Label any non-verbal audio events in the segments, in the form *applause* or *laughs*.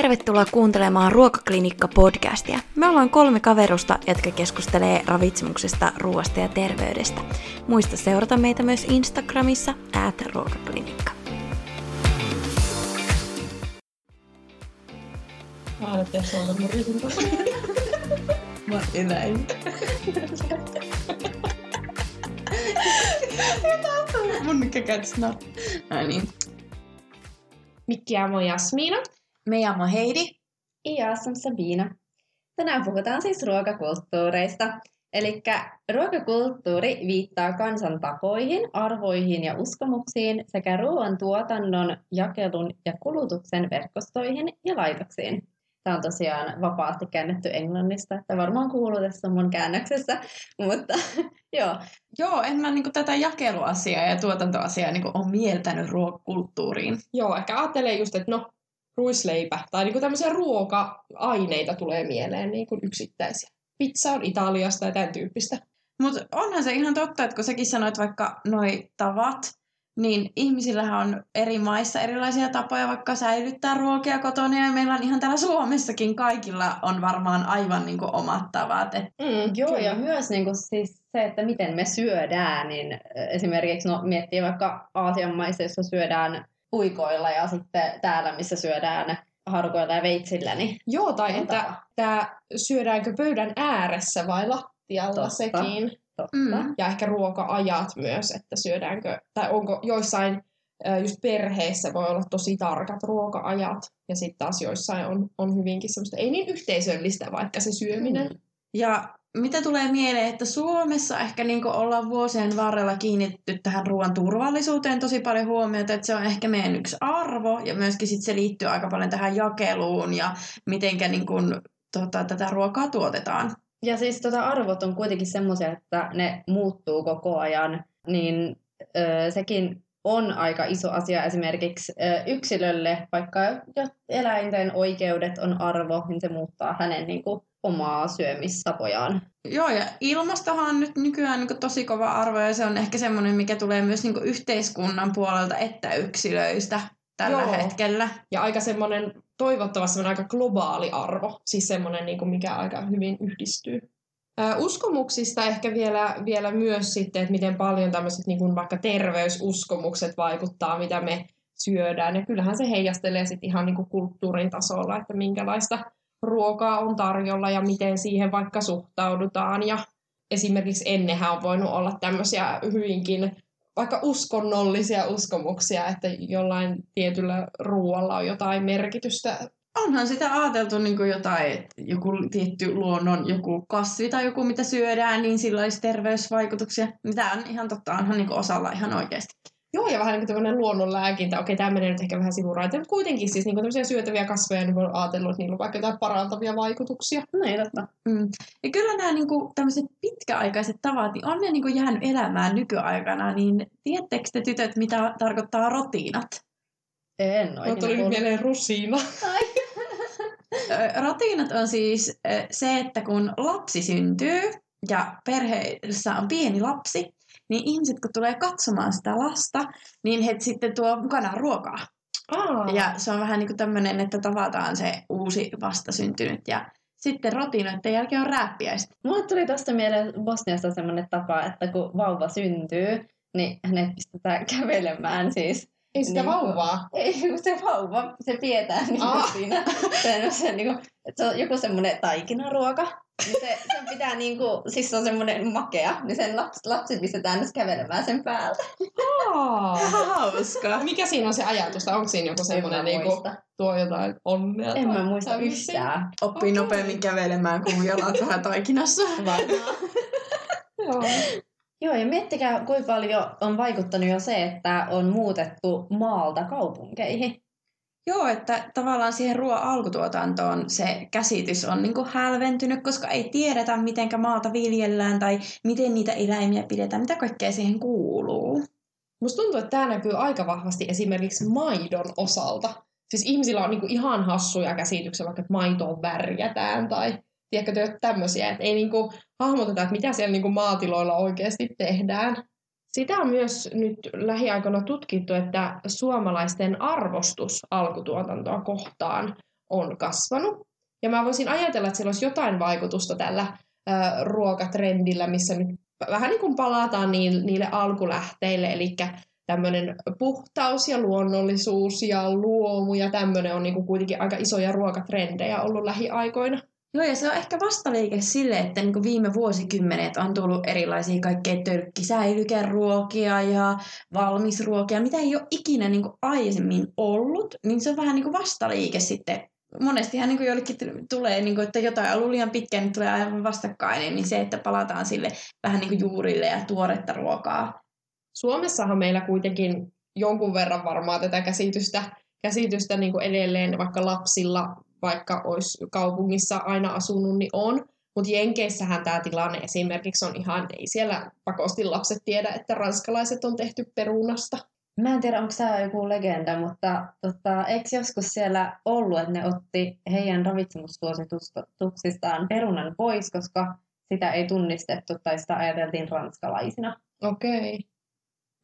Tervetuloa kuuntelemaan Ruokaklinikka-podcastia. Me ollaan kolme kaverusta, jotka keskustelee ravitsemuksesta, ruoasta ja terveydestä. Muista seurata meitä myös Instagramissa, at ruokaklinikka. Mä mun. Mä mikä. No niin. Mi chiamo Jasmina. Me chiamo Heidi. Ja som Sabina. Tänään puhutaan siis ruokakulttuureista. Eli ruokakulttuuri viittaa kansan tapoihin, arvoihin ja uskomuksiin sekä ruoan tuotannon, jakelun ja kulutuksen verkostoihin ja laitoksiin. Tämä on tosiaan vapaasti käännetty englannista, että varmaan kuuluu tässä mun käännöksessä, mutta *laughs* joo. Joo, en mä niinku tätä jakeluasiaa ja tuotantoasiaa niinku ole mieltänyt ruokakulttuuriin. Joo, ehkä ajattelee just, että no, ruisleipä tai niinku tämmöisiä ruoka-aineita tulee mieleen niinku yksittäisiä. Pizza on Italiasta ja tämän tyyppistä. Mutta onhan se ihan totta, että kun säkin sanoit vaikka noi tavat, niin ihmisillähän on eri maissa erilaisia tapoja vaikka säilyttää ruokia kotona ja meillä on ihan täällä Suomessakin kaikilla on varmaan aivan niin kuin omat tavat. Et... Mm, joo, kyllä. ja myös niin kuin siis se, että miten me syödään, niin esimerkiksi no, miettii vaikka Aasian maissa, jossa syödään puikoilla ja sitten täällä, missä syödään harukoilla ja veitsillä. Niin joo, tai että tämä syödäänkö pöydän ääressä vai lattialla Totta. sekin. Mm. Ja ehkä ruoka-ajat myös, että syödäänkö, tai onko joissain just perheessä voi olla tosi tarkat ruoka-ajat, ja sitten taas joissain on, on hyvinkin semmoista, ei niin yhteisöllistä vaikka se syöminen. Mm. Ja mitä tulee mieleen, että Suomessa ehkä niin ollaan vuosien varrella kiinnitetty tähän ruoan turvallisuuteen tosi paljon huomiota, että se on ehkä meidän yksi arvo, ja myöskin sit se liittyy aika paljon tähän jakeluun, ja mitenkä niin tota, tätä ruokaa tuotetaan. Ja siis tota, arvot on kuitenkin semmoisia, että ne muuttuu koko ajan, niin ö, sekin on aika iso asia esimerkiksi yksilölle, vaikka eläinten oikeudet on arvo, niin se muuttaa hänen niin kuin, omaa syömistapojaan. Joo, ja ilmastohan on nyt nykyään niin tosi kova arvo, ja se on ehkä semmoinen, mikä tulee myös niin yhteiskunnan puolelta että yksilöistä tällä Joo. hetkellä. Ja aika semmoinen toivottavasti aika globaali arvo, siis semmoinen, niin kuin mikä aika hyvin yhdistyy. uskomuksista ehkä vielä, vielä myös sitten, että miten paljon tämmöiset niin kuin vaikka terveysuskomukset vaikuttaa, mitä me syödään. Ja kyllähän se heijastelee sitten ihan niin kuin kulttuurin tasolla, että minkälaista ruokaa on tarjolla ja miten siihen vaikka suhtaudutaan. Ja esimerkiksi ennenhän on voinut olla tämmöisiä hyvinkin vaikka uskonnollisia uskomuksia, että jollain tietyllä ruoalla on jotain merkitystä. Onhan sitä ajateltu niin kuin jotain, että joku tietty luonnon joku kasvi tai joku mitä syödään, niin sillä olisi terveysvaikutuksia. Tämä on ihan totta, onhan niin kuin osalla ihan oikeasti. Joo, ja vähän niin kuin tämmöinen luonnonlääkintä. Okei, tämä menee nyt ehkä vähän sivuraita, mutta kuitenkin siis niin kuin syötäviä kasveja, niin on ajatellut, että niillä on vaikka jotain parantavia vaikutuksia. No ei totta. Mm. Ja kyllä nämä niin kuin, tämmöiset pitkäaikaiset tavat, niin on ne niin kuin jäänyt elämään nykyaikana, niin tiedättekö te tytöt, mitä tarkoittaa rotiinat? En ole. tuli nyt mieleen rusiina. Rotiinat on siis se, että kun lapsi syntyy ja perheessä on pieni lapsi, niin ihmiset kun tulee katsomaan sitä lasta, niin he sitten tuo mukanaan ruokaa. Aa. Ja se on vähän niin kuin tämmöinen, että tavataan se uusi vastasyntynyt ja sitten rotinoiden jälkeen on rääppiäistä. Mulle tuli tuosta mieleen Bosniasta semmoinen tapa, että kun vauva syntyy, niin hänet pistetään *laughs* kävelemään siis ei sitä niin, vauvaa? *laughs* Ei, se vauva, se pidetään niin ah. siinä. Se, se, niin kuin, se on joku semmoinen taikinaruoka. Niin se, sen pitää niin kuin, siis se on semmoinen makea, niin sen lapset, lapset pistetään nyt kävelemään sen päällä. Oh, *laughs* hauska. Mikä siinä on se ajatus? Onko siinä joku semmoinen niin kuin, tuo jotain onnea? En mä muista yhtään. Oppii okay. nopeammin kävelemään, kun jalat vähän taikinassa. Varmaan. Joo. Joo, ja miettikää, kuinka paljon on vaikuttanut jo se, että on muutettu maalta kaupunkeihin. Joo, että tavallaan siihen ruoan alkutuotantoon se käsitys on niin hälventynyt, koska ei tiedetä, miten maata viljellään tai miten niitä eläimiä pidetään, mitä kaikkea siihen kuuluu. Musta tuntuu, että tämä näkyy aika vahvasti esimerkiksi maidon osalta. Siis ihmisillä on niin kuin ihan hassuja käsityksiä, vaikka että maitoon värjätään tai tiedätkö, tämmöisiä, että ei niin kuin hahmoteta, että mitä siellä niin kuin maatiloilla oikeasti tehdään. Sitä on myös nyt lähiaikoina tutkittu, että suomalaisten arvostus alkutuotantoa kohtaan on kasvanut. Ja mä voisin ajatella, että sillä olisi jotain vaikutusta tällä ruokatrendillä, missä nyt vähän niin kuin palataan niille, niille alkulähteille, eli tämmöinen puhtaus ja luonnollisuus ja luomu ja tämmöinen on niin kuin kuitenkin aika isoja ruokatrendejä ollut lähiaikoina. Joo, ja se on ehkä vastaliike sille, että niin viime vuosikymmenet on tullut erilaisia kaikkea tölkkisäilykeruokia ja valmisruokia, mitä ei ole ikinä niin aiemmin ollut, niin se on vähän niin vastaliike sitten. Monestihan niin jollekin tulee, niin kuin, että jotain on ollut liian pitkään, niin tulee aivan vastakkainen, niin se, että palataan sille vähän niin juurille ja tuoretta ruokaa. Suomessahan meillä kuitenkin jonkun verran varmaan tätä käsitystä, käsitystä niin edelleen vaikka lapsilla vaikka olisi kaupungissa aina asunut, niin on. Mutta Jenkeissähän tämä tilanne esimerkiksi on ihan, ei siellä pakosti lapset tiedä, että ranskalaiset on tehty perunasta. Mä en tiedä, onko tämä joku legenda, mutta tota, eikö joskus siellä ollut, että ne otti heidän ravitsemussuosituksistaan perunan pois, koska sitä ei tunnistettu tai sitä ajateltiin ranskalaisina. Okei. Okay.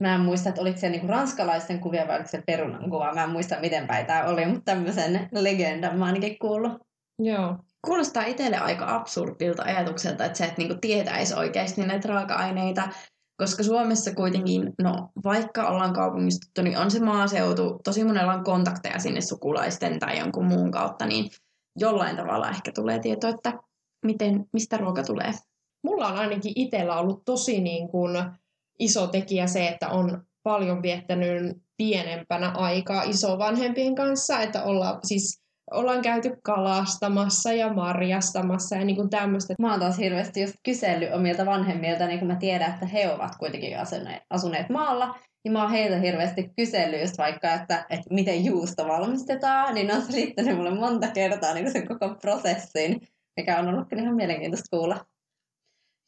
Mä en muista, että oliko se niinku ranskalaisten kuvia vai oliko se perunan kuva. Mä en muista, miten päin tämä oli, mutta tämmöisen legendan mä ainakin kuullut. Joo. Kuulostaa itselle aika absurdilta ajatukselta, että sä et niinku tietäisi oikeasti näitä raaka-aineita, koska Suomessa kuitenkin, no vaikka ollaan kaupungistuttu, niin on se maaseutu, tosi monella on kontakteja sinne sukulaisten tai jonkun muun kautta, niin jollain tavalla ehkä tulee tieto, että miten, mistä ruoka tulee. Mulla on ainakin itsellä ollut tosi niin kuin iso tekijä se, että on paljon viettänyt pienempänä aikaa isovanhempien kanssa, että ollaan siis ollaan käyty kalastamassa ja marjastamassa ja niin kuin tämmöistä. Mä oon taas hirveästi just kysellyt omilta vanhemmilta, niin kun mä tiedän, että he ovat kuitenkin asuneet, asuneet maalla, niin mä oon heiltä hirveästi kysellyt just vaikka, että, että miten juusto valmistetaan, niin on selittänyt mulle monta kertaa niin sen koko prosessin, mikä on ollut kyllä ihan mielenkiintoista kuulla.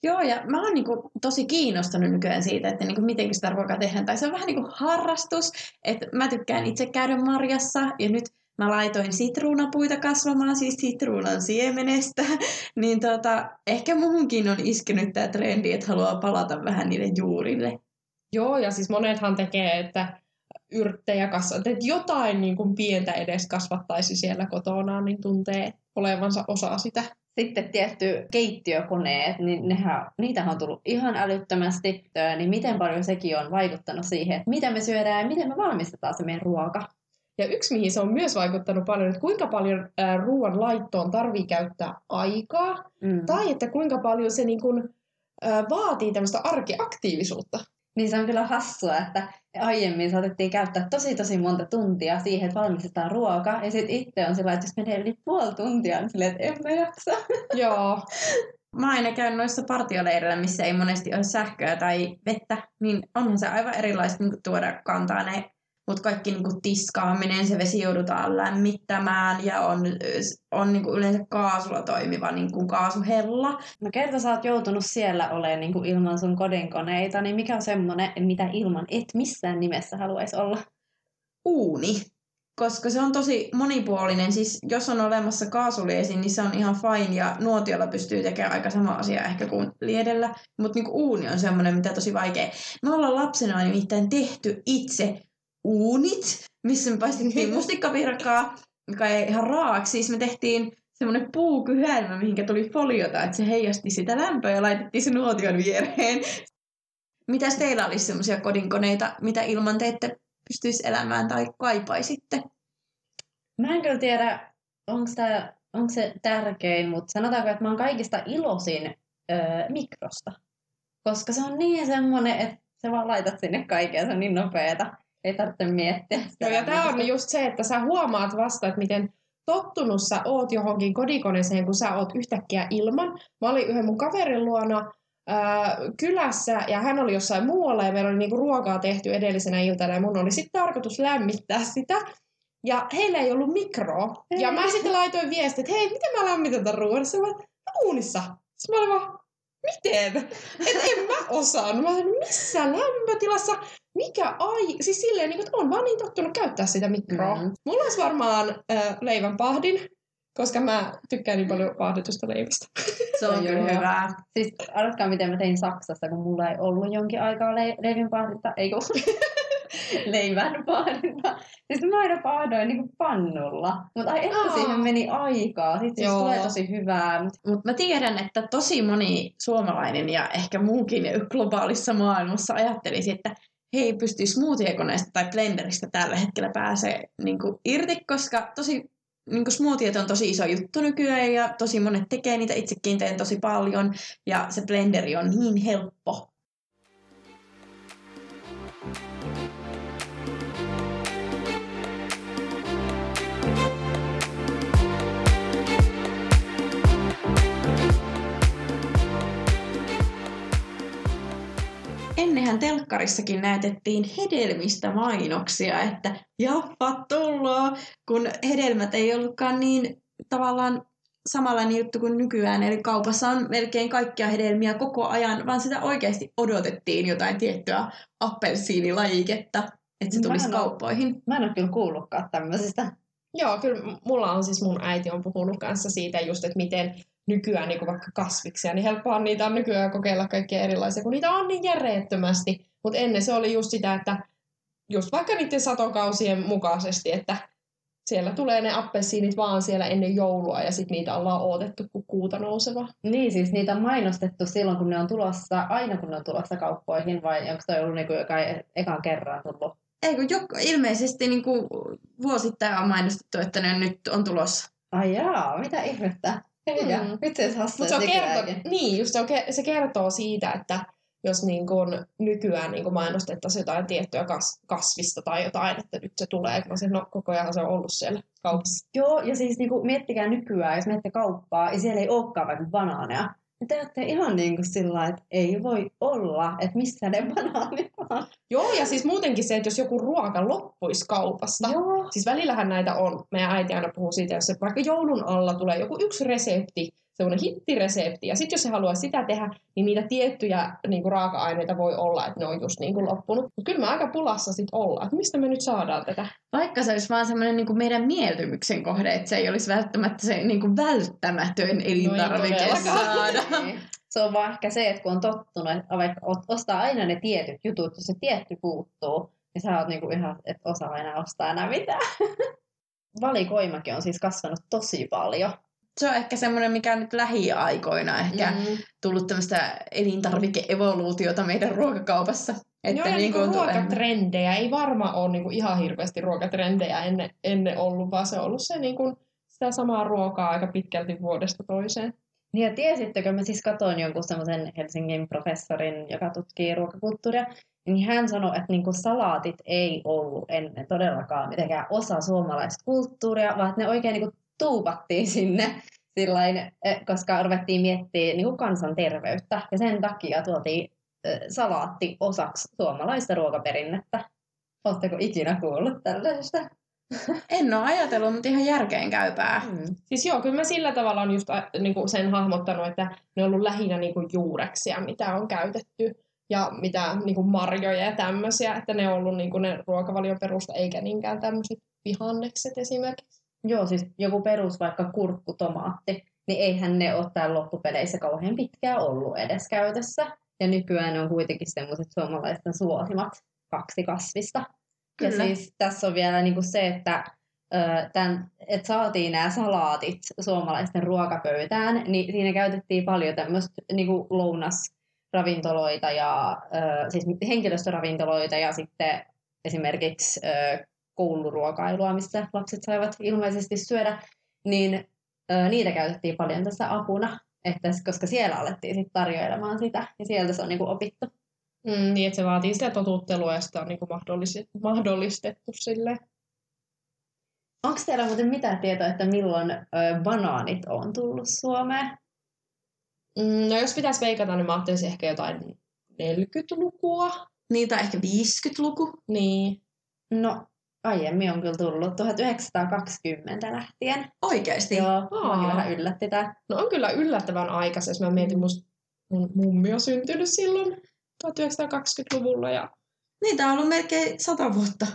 Joo, ja mä oon niinku tosi kiinnostunut nykyään siitä, että niinku miten sitä ruokaa tehdään. Tai se on vähän niin kuin harrastus, että mä tykkään itse käydä marjassa, ja nyt mä laitoin sitruunapuita kasvamaan, siis sitruunan siemenestä, *laughs* niin tota, ehkä muhunkin on iskenyt tämä trendi, että haluaa palata vähän niille juurille. Joo, ja siis monethan tekee, että yrttejä kasvattaa, että jotain niin kuin pientä edes kasvattaisi siellä kotona, niin tuntee olevansa osa sitä sitten tietty keittiökoneet, niin nehän, niitähän on tullut ihan älyttömästi, niin miten paljon sekin on vaikuttanut siihen, että miten me syödään ja miten me valmistetaan se meidän ruoka. Ja yksi, mihin se on myös vaikuttanut paljon, että kuinka paljon ruoan laittoon tarvii käyttää aikaa, mm. tai että kuinka paljon se niin kuin, vaatii tämmöistä arkiaktiivisuutta. Niin se on kyllä hassua, että aiemmin saatettiin käyttää tosi tosi monta tuntia siihen, että valmistetaan ruoka. Ja sitten itse on sillä että jos menee yli puoli tuntia, niin silleen, että en mä jaksa. *laughs* Joo. Mä aina käyn noissa partioleireillä, missä ei monesti ole sähköä tai vettä, niin onhan se aivan erilaista niin tuoda kantaa ne mutta kaikki niinku tiskaaminen, se vesi joudutaan lämmittämään ja on, on niinku yleensä kaasulla toimiva niinku kaasuhella. No kerta sä oot joutunut siellä olemaan niinku ilman sun kodinkoneita, niin mikä on semmoinen, mitä ilman et missään nimessä haluaisi olla? Uuni. Koska se on tosi monipuolinen. Siis jos on olemassa kaasuliesi, niin se on ihan fine ja nuotiolla pystyy tekemään aika sama asia ehkä kuin liedellä. Mutta niinku uuni on semmoinen, mitä tosi vaikea. Me ollaan lapsena nimittäin tehty itse uunit, missä me paistettiin mustikkavirkaa, joka ei ihan raaksi. Siis me tehtiin semmoinen puukyhälmä, mihinkä tuli foliota, että se heijasti sitä lämpöä ja laitettiin se nuotion viereen. Mitäs teillä olisi semmoisia kodinkoneita, mitä ilman te ette pystyisi elämään tai kaipaisitte? Mä en kyllä tiedä, onko, tää, onko se tärkein, mutta sanotaanko, että mä oon kaikista iloisin öö, mikrosta. Koska se on niin semmoinen, että sä vaan laitat sinne kaikkea, se on niin nopeeta ei tarvitse miettiä sitä. No, ja tämä on just se, että sä huomaat vasta, että miten tottunut sä oot johonkin kodikoneeseen, kun sä oot yhtäkkiä ilman. Mä olin yhden mun kaverin luona ää, kylässä ja hän oli jossain muualla ja meillä oli niinku ruokaa tehty edellisenä iltana ja mun oli sitten tarkoitus lämmittää sitä. Ja heillä ei ollut mikroa. Ja mä sitten laitoin viestit, että hei, miten mä lämmitän tämän ruoan? Se vaan, uunissa. Sitten mä olin vaan, miten? Et en mä osaan. Mä missä lämpötilassa? mikä ai... Siis silleen, niin kuin, että on vaan niin tottunut käyttää sitä mikroa. Mm. Mulla olisi varmaan äh, leivän pahdin, koska mä tykkään niin paljon pahditusta leivistä. Se on *laughs* kyllä hyvä. Siis arvatkaa, miten mä tein Saksassa, kun mulla ei ollut jonkin aikaa le- leivän pahdinta. Ei kun. *laughs* *laughs* leivän pahdinta. Siis mä aina pahdoin niinku pannulla. Mutta ai että Aa. siihen meni aikaa. Sitten siis tulee tosi hyvää. Mutta mä tiedän, että tosi moni suomalainen ja ehkä muukin globaalissa maailmassa ajattelisi, että he ei pysty smoothie-koneesta tai blenderistä tällä hetkellä pääsee niin irti, koska tosi niin smoothiet on tosi iso juttu nykyään ja tosi monet tekee niitä, itsekin teen tosi paljon ja se blenderi on niin helppo. Ennenhän telkkarissakin näytettiin hedelmistä mainoksia, että jaffat tullaan, kun hedelmät ei ollutkaan niin tavallaan samanlainen juttu kuin nykyään. Eli kaupassa on melkein kaikkia hedelmiä koko ajan, vaan sitä oikeasti odotettiin jotain tiettyä appelsiinilajiketta, että se Mä tulisi en oo- kauppoihin. Mä en ole kyllä kuullutkaan tämmöisestä. Joo, kyllä mulla on siis mun äiti on puhunut kanssa siitä just, että miten nykyään niin vaikka kasviksia, niin helppoa niitä on nykyään kokeilla kaikkia erilaisia, kun niitä on niin järjettömästi. Mutta ennen se oli just sitä, että just vaikka niiden satokausien mukaisesti, että siellä tulee ne appelsiinit vaan siellä ennen joulua ja sitten niitä ollaan odotettu kuin kuuta nouseva. Niin, siis niitä on mainostettu silloin, kun ne on tulossa, aina kun ne on tulossa kauppoihin, vai onko toi ollut niinku joka ekan kerran tullut? Ei kun jok, ilmeisesti niin kuin vuosittain on mainostettu, että ne nyt on tulossa. Ai jaa, mitä ihmettä? Eikä, Mm. vitsi se, on kerto, nykyäänkin. niin, just se, on, se kertoo siitä, että jos niin kun nykyään niin kun mainostettaisiin jotain tiettyä kas, kasvista tai jotain, että nyt se tulee, kun se, no, koko ajan se on ollut siellä kaupassa. Joo, ja siis niinku, miettikää nykyään, jos menette kauppaan ja siellä ei olekaan vaikka banaaneja, te olette ihan niin kuin sillä että ei voi olla, että missä ne banaanit on. Joo, ja siis muutenkin se, että jos joku ruoka loppuisi kaupasta, Joo. Siis välillähän näitä on, meidän äiti aina puhuu siitä, jos se vaikka joulun alla tulee joku yksi resepti, semmoinen hittiresepti, ja sitten jos se haluaa sitä tehdä, niin niitä tiettyjä niin kuin raaka-aineita voi olla, että ne on just niin kuin loppunut. Mutta kyllä me aika pulassa sitten ollaan, että mistä me nyt saadaan tätä. Vaikka se olisi vaan semmoinen niin kuin meidän mieltymyksen kohde, että se ei olisi välttämättä se niin kuin välttämätön elintarvike todellakaan. saada. *laughs* Se on vaan ehkä se, että kun on tottunut, että vaikka ostaa aina ne tietyt jutut, jos se tietty puuttuu, niin sä oot niinku ihan, et osaa enää ostaa enää mitään. *laughs* Valikoimakin on siis kasvanut tosi paljon. Se on ehkä semmoinen, mikä nyt lähiaikoina ehkä Mm. tullut tämmöistä elintarvike-evoluutiota meidän ruokakaupassa. Että Joo, ja niinku niinku on tullut ruokatrendejä. Ei varmaan ole niinku ihan hirveästi ruokatrendejä ennen, ennen ollut, vaan se on ollut se niinku, sitä samaa ruokaa aika pitkälti vuodesta toiseen. Niin ja tiesittekö, mä siis katoin jonkun semmoisen Helsingin professorin, joka tutkii ruokakulttuuria, niin hän sanoi, että niinku salaatit ei ollut ennen todellakaan mitenkään osa suomalaista kulttuuria, vaan että ne oikein niinku tuupattiin sinne sillain, eh, koska ruvettiin miettimään niinku kansanterveyttä. Ja sen takia tuotiin eh, salaatti osaksi suomalaista ruokaperinnettä. Oletteko ikinä kuullut tällaisesta? *laughs* En ole ajatellut, mutta ihan järkeen käypää. Mm. Siis joo, kyllä mä sillä tavalla on just ä, niinku sen hahmottanut, että ne on ollut lähinnä niinku juureksia, mitä on käytetty ja mitä niinku marjoja ja tämmöisiä, että ne on ollut niinku ne ruokavalion perusta, eikä niinkään tämmöiset vihannekset esimerkiksi. Joo, siis joku perus vaikka kurkku, tomaatti, niin eihän ne ole täällä loppupeleissä kauhean pitkään ollut edes käytössä. Ja nykyään ne on kuitenkin semmoiset suomalaisten suosimat kaksi kasvista. Ja Kyllä. siis tässä on vielä niinku se, että tämän, et saatiin nämä salaatit suomalaisten ruokapöytään, niin siinä käytettiin paljon tämmöistä niinku lounasravintoloita ja ö, siis henkilöstöravintoloita ja sitten esimerkiksi ö, kouluruokailua, missä lapset saivat ilmeisesti syödä, niin ö, niitä käytettiin paljon tässä apuna, että, koska siellä alettiin sitten tarjoilemaan sitä, ja sieltä se on niinku opittu. Mm, niin, että se vaatii sitä totuttelua ja sitä on niinku mahdollistettu, mahdollistettu silleen. Onko teillä muuten mitään tietoa, että milloin ö, banaanit on tullut Suomeen? Mm, no jos pitäisi veikata, niin mä ajattelisin ehkä jotain 40-lukua. Niitä on ehkä 50-luku. Niin. No, aiemmin on kyllä tullut 1920 lähtien. Oikeasti. Joo, Aa. vähän yllätti tää. No on kyllä yllättävän aikaisen, jos mä mietin, musta mun mummi on syntynyt silloin 1920-luvulla. Ja... Niitä on ollut melkein sata vuotta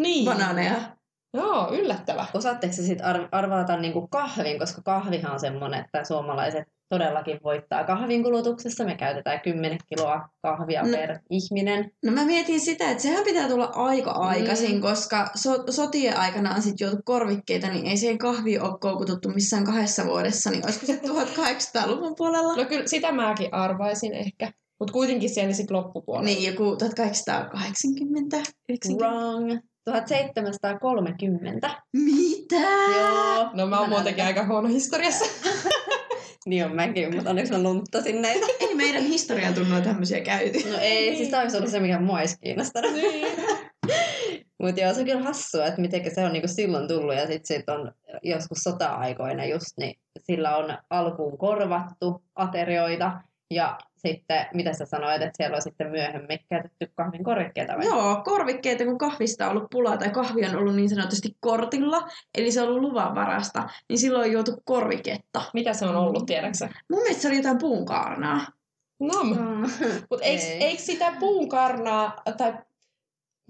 Niin. banaaneja. Joo, yllättävä. Osaatteko sitten ar- arvata niinku kahvin, koska kahvihan on semmoinen, että suomalaiset todellakin voittaa kahvin kulutuksessa. Me käytetään 10 kiloa kahvia No. per ihminen. No mä mietin sitä, että sehän pitää tulla aika aikaisin, Mm. koska so- sotien aikana on sitten juotu korvikkeita, niin ei siihen kahvi ole koukututtu missään kahdessa vuodessa, niin olisiko se 1800-luvun puolella? No kyllä sitä mäkin arvaisin ehkä. Mutta kuitenkin siellä sitten loppupuolella. Niin, joku 1880. 90. Wrong. 1730. Mitä? Joo. No mä oon muutenkin aika huono historiassa. *laughs* Niin on mäkin, mutta onneksi mä lunttasin näitä. *laughs* Ei meidän historian tunnoa tämmöisiä käyty. No ei, siis tämä olisi ollut se, mikä mua olisi kiinnostanut. niin. *laughs* Mutta joo, se on kyllä hassua, että miten se on niinku silloin tullut ja sitten sit on joskus sota-aikoina just, niin sillä on alkuun korvattu aterioita ja sitten, mitä sä sanoit, että siellä on sitten myöhemmin käytetty kahvin korvikkeita vai? Joo, korvikkeita, kun kahvista on ollut pulaa tai kahvi on ollut niin sanotusti kortilla, eli se on ollut luvanvarasta, niin silloin on juotu korviketta. Mitä se on ollut, tiedäksä? Mun mielestä se oli jotain puunkaarnaa. Nom. Mm. Mutta eikö, Ei. eikö sitä puunkarnaa, tai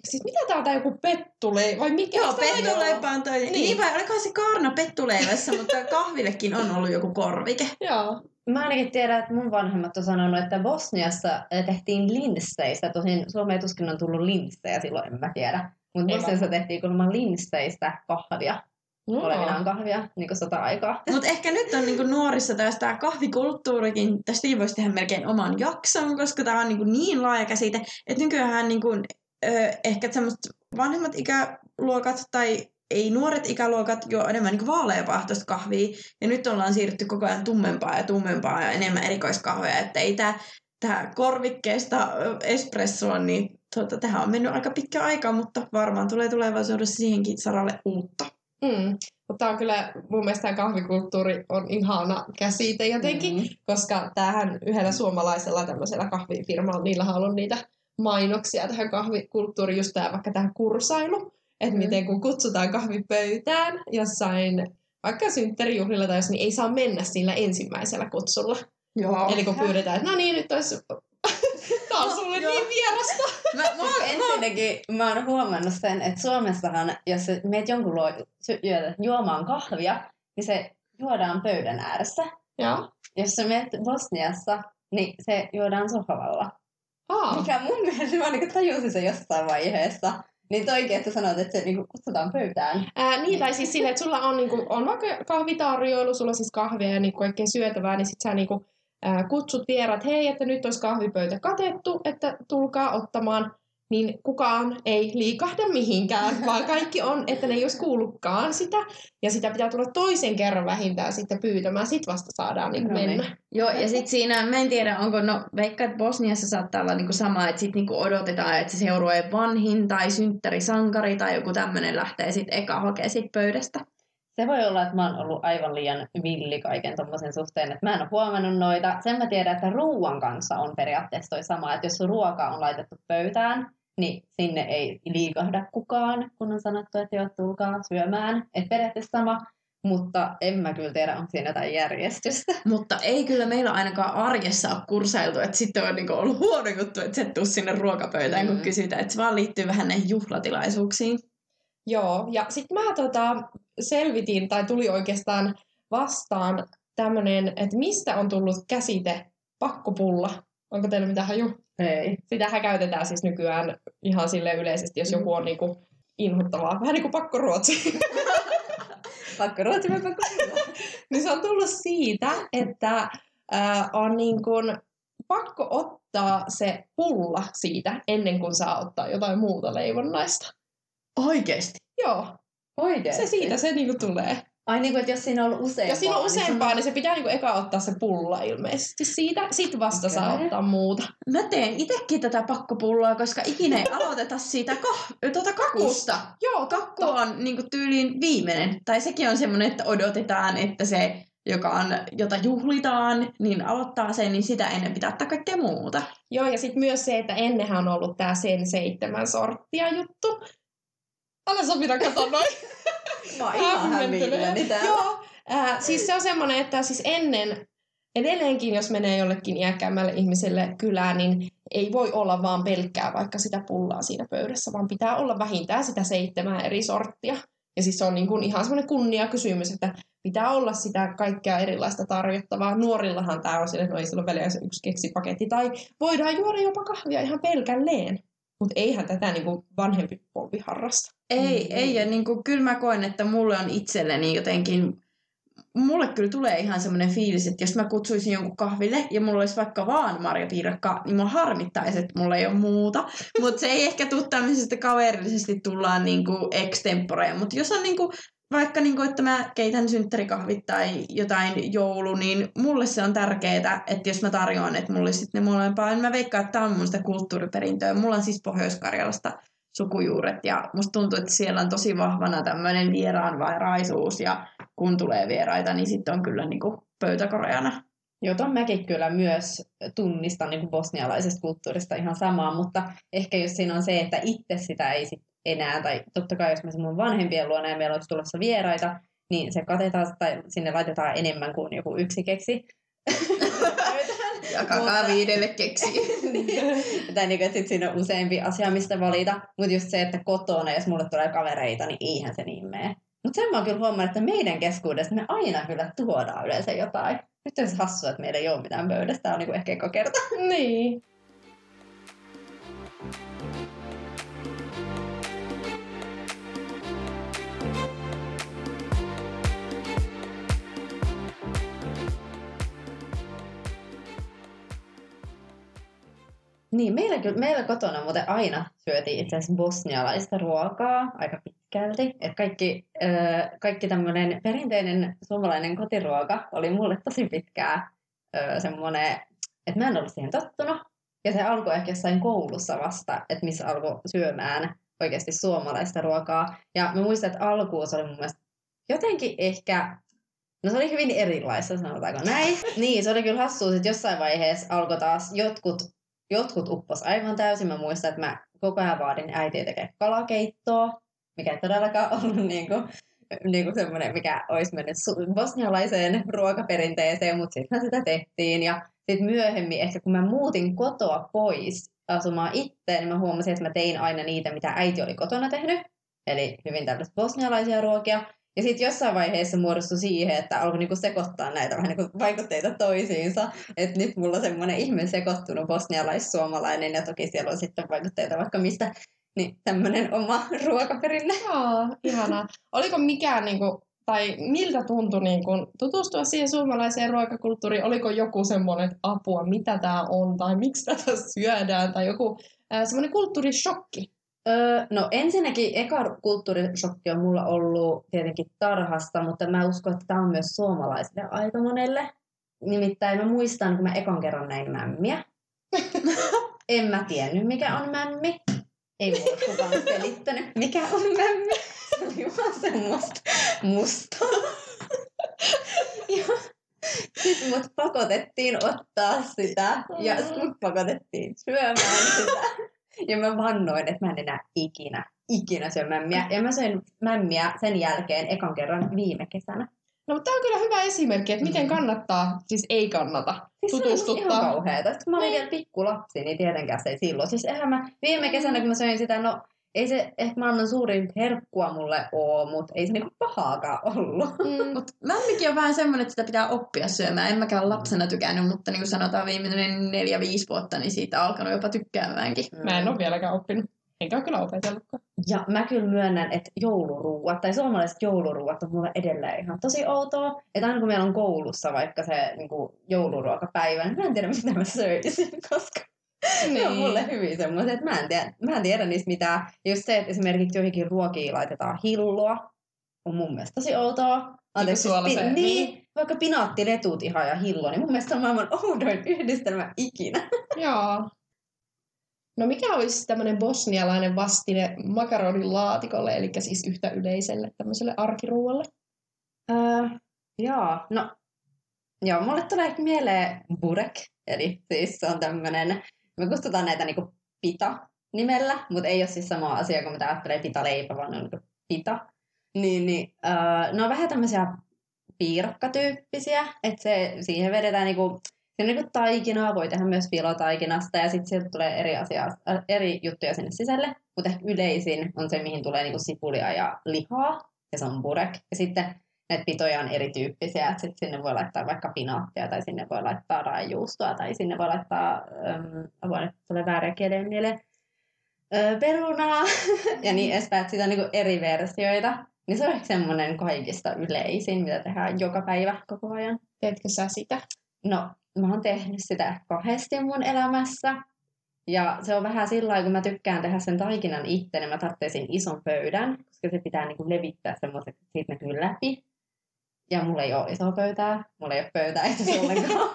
siis mitä tää on tää joku pettule, vai mikä? Joo, pettuleipä on toi. Niin. Niin. niin vai olikohan se kaarna pettuleivässä, *laughs* mutta kahvillekin on ollut joku korvike. Joo. Mä ainakin tiedän, että mun vanhemmat on sanonut, että Bosniassa eh, tehtiin linsseistä. Tosin Suomeen tuskin on tullut linssejä silloin, en mä tiedä. Mutta Bosniassa tehtiin kuulemma linsseistä kahvia, olevinaan kahvia, niin kuin sota-aikaa. *laughs* Mutta ehkä nyt on niinku nuorissa taas tämä kahvikulttuurikin, tästä voisi tehdä melkein oman jakson, koska tämä on niinku niin laaja käsite, että nykyään niinku, ö, ehkä semmoiset vanhemmat ikäluokat tai ei nuoret ikäluokat juo enemmän niin vaaleapahtoista kahvia, ja nyt ollaan siirrytty koko ajan tummempaa ja tummempaa ja enemmän erikoiskahveja, että ei tämä tää korvikkeesta ö, espressoa, niin tuota, tähän on mennyt aika pitkä aika, mutta varmaan tulee tulevaisuudessa siihenkin saralle uutta. Mm. Mutta on kyllä, mun mielestä tämä kahvikulttuuri on ihana käsite jotenkin, Mm. koska tämähän yhdellä suomalaisella tämmöisellä kahvifirmalla, niillä on ollut niitä mainoksia tähän kahvikulttuuriin, just tämä vaikka tähän kursailu, että Mm. miten kun kutsutaan kahvipöytään jossain vaikka synttärijuhlilla tai jos, niin ei saa mennä sillä ensimmäisellä kutsulla. Joo. Eli kun pyydetään, että no niin, nyt olisi... *laughs* Tää on sulle Joo. niin vierasta. *laughs* Mä, mä, mä, Ensinnäkin mä oon huomannut sen, että Suomessahan, jos meet jonkun luo juomaan kahvia, niin se juodaan pöydän ääressä. Joo. Jos sä meet Bosniassa, niin se juodaan sohvalla. Aa. Mikä mun *laughs* mielestä, mä niin tajusin sen jossain vaiheessa. Niin toikin, että sanot, että se niin kutsutaan pöytään. Ää, niin, tai siis silleen, että sulla on, niinku, on vaikka kahvitarjoilu, sulla on siis kahvia ja niinku kaikkea syötävää, niin sit sä niinku, ää, kutsut vierat, hei, että nyt olisi kahvipöytä katettu, että tulkaa ottamaan. Niin kukaan ei liikahda mihinkään, *laughs* vaan kaikki on, että ne ei olisi kuullutkaan sitä. Ja sitä pitää tulla toisen kerran vähintään sitten pyytämään, sit vasta saadaan niinku No niin. mennä. Joo, ja sitten siinä, mä en tiedä, onko, no veikka, että Bosniassa saattaa olla niinku sama, että sitten niinku odotetaan, että se seurue vanhin tai synttärisankari tai joku tämmöinen lähtee sitten eka hakee sit pöydästä. Se voi olla, että mä oon ollut aivan liian villi kaiken tommosen suhteen, että mä en ole huomannut noita. Sen mä tiedän, että ruuan kanssa on periaatteessa toi sama, että jos ruoka on laitettu pöytään, niin sinne ei liikahda kukaan, kun on sanottu, että joo, tulkaa syömään. Et periaatteessa sama, mutta en mä kyllä tiedä, onko siinä jotain järjestystä. *laughs* Mutta ei kyllä meillä ainakaan arjessa ole kursailtu, että sitten on niinku ollut huono juttu, että sä et tuu sinne ruokapöytään, kun Mm. kysytään. Että se vaan liittyy vähän näihin juhlatilaisuuksiin. Joo, ja sitten mä tota, selvitin, tai tuli oikeastaan vastaan tämmöinen, että mistä on tullut käsite pakkopulla. Onko teillä mitään haju? Ei. Sitähän käytetään siis nykyään ihan sille yleisesti, jos joku on niinku inhottavaa. Vähän niin kuin pakkoruotsi. *laughs* Pakko ruotsi vai pakko *laughs* niin se on tullut siitä, että äh, on niin kuin pakko ottaa se pulla siitä ennen kuin saa ottaa jotain muuta leivonnaista. Oikeesti. Joo, Oikeesti? se siitä se niinku tulee. Ai niin kuin, että jos siinä on ollut useampaa. Jos siinä on niin se useampaa, niin se pitää niinku eka ottaa se pulla ilmeisesti siitä. Sitten vasta Okei. saa ottaa muuta. Mä teen itekin tätä pakkopulloa, koska ikinä ei aloiteta siitä kah- tuota kakusta. Joo, Kakku on niin kuin, tyyliin viimeinen. Tai sekin on semmoinen, että odotetaan, että se, joka on, jota juhlitaan, niin aloittaa sen, niin sitä ennen pitää ottaa kaikkea muuta. Joo, ja sitten myös se, että ennenhän on ollut tämä sen seitsemän sorttia juttu. Älä Sofina kato noin. *laughs* Mä oon ihan Hämmentynyt. Joo, äh, siis se on semmoinen, että siis ennen, edelleenkin jos menee jollekin iäkkäämmälle ihmiselle kylään, niin ei voi olla vaan pelkkää vaikka sitä pullaa siinä pöydässä, vaan pitää olla vähintään sitä seitsemää eri sorttia. Ja siis se on niin kuin ihan semmoinen kunniakysymys, että pitää olla sitä kaikkea erilaista tarjottavaa. Nuorillahan tämä on sille, että no ei sillä ole väliä yksi keksipaketti. Tai voidaan juoda jopa kahvia ihan pelkälleen. Mutta eihän tätä niinku vanhempi polvi harrasta. Ei, mm. ei. Ja niin kuin, kyllä mä koen, että mulle on itselleni jotenkin mulle kyllä tulee ihan semmoinen fiilis, että jos mä kutsuisin jonkun kahville ja mulla olisi vaikka vaan marjapiirakka, niin mua harmittaisi, että mulla ei ole muuta. Mutta se ei ehkä tule tämmöisestä kaverillisesti tullaan niinku extemporeen. Mutta jos on niinku, vaikka niinku, että mä keitän synttärikahvit tai jotain joulu, niin mulle se on tärkeää, että jos mä tarjoan, että mulla sitten ne molempaa, niin mä veikkaan, että tämä on mun sitä kulttuuriperintöä. Mulla on siis Pohjois-Karjalasta sukujuuret ja musta tuntuu, että siellä on tosi vahvana tämmöinen vieraanvairaisuus ja kun tulee vieraita, niin sitten on kyllä niin kuin pöytäkoreana. Jota mäkin kyllä myös tunnistan niin kuin bosnialaisesta kulttuurista ihan samaa, mutta ehkä jos siinä on se, että itse sitä ei sit enää, tai totta kai jos mä mun vanhempien luona ja meillä olisi tulossa vieraita, niin se katetaan tai sinne laitetaan enemmän kuin joku yksi keksi. *laughs* Jakakaa viidelle keksi. *laughs* tai niin, että siinä on useampi asia, mistä valita. Mutta just se, että kotona, jos mulle tulee kavereita, niin eihän se niin mene. Mutta sen mä oon kyllä huomannut, että meidän keskuudessa me aina kyllä tuodaan yleensä jotain. Nyt olisi hassua, että meillä ei ole mitään pöydässä. Tämä on niin ehkä eka kerta. Niin. Niin, meillä, meillä kotona muuten aina syötiin itse asiassa bosnialaista ruokaa aika pitkälti. Et kaikki äh, kaikki tämmöinen perinteinen suomalainen kotiruoka oli mulle tosi pitkää äh, semmoinen, että mä en ollut siihen tottunut. Ja se alkoi ehkä jossain koulussa vasta, että missä alkoi syömään oikeasti suomalaista ruokaa. Ja mä muistan, että alkuun se oli mun mielestä jotenkin ehkä No se oli hyvin erilaista, sanotaanko näin. Niin, se oli kyllä hassua, että jossain vaiheessa alkoi taas jotkut jotkut uppos aivan täysin. Mä muistan, että mä koko ajan vaadin äitiä tekemään kalakeittoa, mikä ei todellakaan *laughs* ollut niin kuin, niin kuin semmoinen, mikä olisi mennyt bosnialaiseen ruokaperinteeseen, mutta sitten sitä tehtiin. Ja sitten myöhemmin, ehkä kun mä muutin kotoa pois asumaan itse, niin mä huomasin, että mä tein aina niitä, mitä äiti oli kotona tehnyt. Eli hyvin tällaisia bosnialaisia ruokia. Ja sitten jossain vaiheessa muodostui siihen, että alkoi niinku sekoittaa näitä vähän niinku vaikutteita toisiinsa. Että nyt mulla on semmoinen ihme sekoittunut bosnialais-suomalainen ja toki siellä on sitten vaikutteita vaikka mistä. Niin tämmöinen oma *laughs* ruokaperinne. Joo, ihanaa. Oliko mikään niinku, tai miltä tuntui niin kun tutustua siihen suomalaiseen ruokakulttuuriin? Oliko joku semmoinen apua, mitä tämä on, tai miksi tätä syödään, tai joku semmoinen kulttuurishokki? Öö, no ensinnäkin eka kulttuurishokki on mulla ollut tietenkin tarhasta, mutta mä uskon, että tämä on myös suomalaisille aika monelle. Nimittäin mä muistan, kun mä ekan kerran näin mämmiä. *laughs* en mä tiennyt, mikä on mämmi. Ei mulle kukaan selittänyt, mikä on mämmi. Se oli vaan semmoista mustaa. *laughs* ja sitten mut pakotettiin ottaa sitä ja sitten mut pakotettiin syömään sitä. Ja mä vannoin, että mä en enää ikinä, ikinä syö mämmiä. Ja mä söin mämmiä sen jälkeen ekan kerran viime kesänä. No, mutta tämä on kyllä hyvä esimerkki, että miten mm. kannattaa, siis ei kannata siis tutustuttaa. Se on ihan kauheata. Sitten mä olin niin. vielä pikkulapsi, niin tietenkään se ei silloin. Siis eihän mä viime kesänä, kun mä söin sitä, no ei se ehkä maailman suurin herkkua mulle oo, mutta ei se niinku pahaakaan ollut. Mm. *laughs* Mut mämmikin on vähän semmoinen, että sitä pitää oppia syömään. En mäkään lapsena tykännyt, mutta niin kuin sanotaan viimeinen neljä, viisi vuotta, niin siitä on alkanut jopa tykkäämäänkin. Mm. Mä en ole vieläkään oppinut. Enkä ole kyllä opetellutkaan. Ja mä kyllä myönnän, että jouluruuat tai suomalaiset jouluruuat on mulle edelleen ihan tosi outoa. Että aina kun meillä on koulussa vaikka se niin kuin jouluruokapäivä, niin mä en tiedä mitä mä söisin, *laughs* koska niin. ne on mulle hyvin semmoiset, että mä en, tiedä, mä en tiedä niistä mitään. Just se, että esimerkiksi joihinkin ruokiin laitetaan hilloa, on mun mielestä tosi outoa. Niin Anteeksi, niin, pi- niin, niin, vaikka pinaattiletut ihan ja hillo, niin mun mielestä on maailman *laughs* oudoin yhdistelmä ikinä. Joo. No mikä olisi tämmöinen bosnialainen vastine makaronin laatikolle, eli siis yhtä yleiselle tämmöiselle arkiruualle? Öö, joo, no joo, mulle tulee mieleen burek, eli siis se on tämmöinen me kutsutaan näitä niinku pita nimellä, mutta ei ole siis sama asia kuin mitä ajattelee pita-leipä, vaan on niinku pita. Niin, niin uh, ne on vähän tämmöisiä piirakkatyyppisiä, että se, siihen vedetään niinku, on niinku taikinaa, voi tehdä myös filotaikinasta ja sitten sieltä tulee eri, asia, äh, eri juttuja sinne sisälle, mutta yleisin on se, mihin tulee niinku sipulia ja lihaa, ja se on burek. Ja sitten että pitoja on erityyppisiä, että sit sinne voi laittaa vaikka pinaattia tai sinne voi laittaa raajuustoa tai sinne voi laittaa, ähm, voi nyt tulee väärä kielen mieleen, äh, perunaa *laughs* ja niin edespäin, että siitä on niinku eri versioita. Niin se on ehkä semmoinen kaikista yleisin, mitä tehdään joka päivä koko ajan. Teetkö sä sitä? No, mä oon tehnyt sitä kahdesti mun elämässä. Ja se on vähän sillä lailla, kun mä tykkään tehdä sen taikinan itse, niin mä tarvitsin ison pöydän, koska se pitää niinku levittää semmoiseksi, että siitä näkyy läpi. Ja mulla ei ole isoa pöytää, mulla ei ole pöytää itse ollenkaan,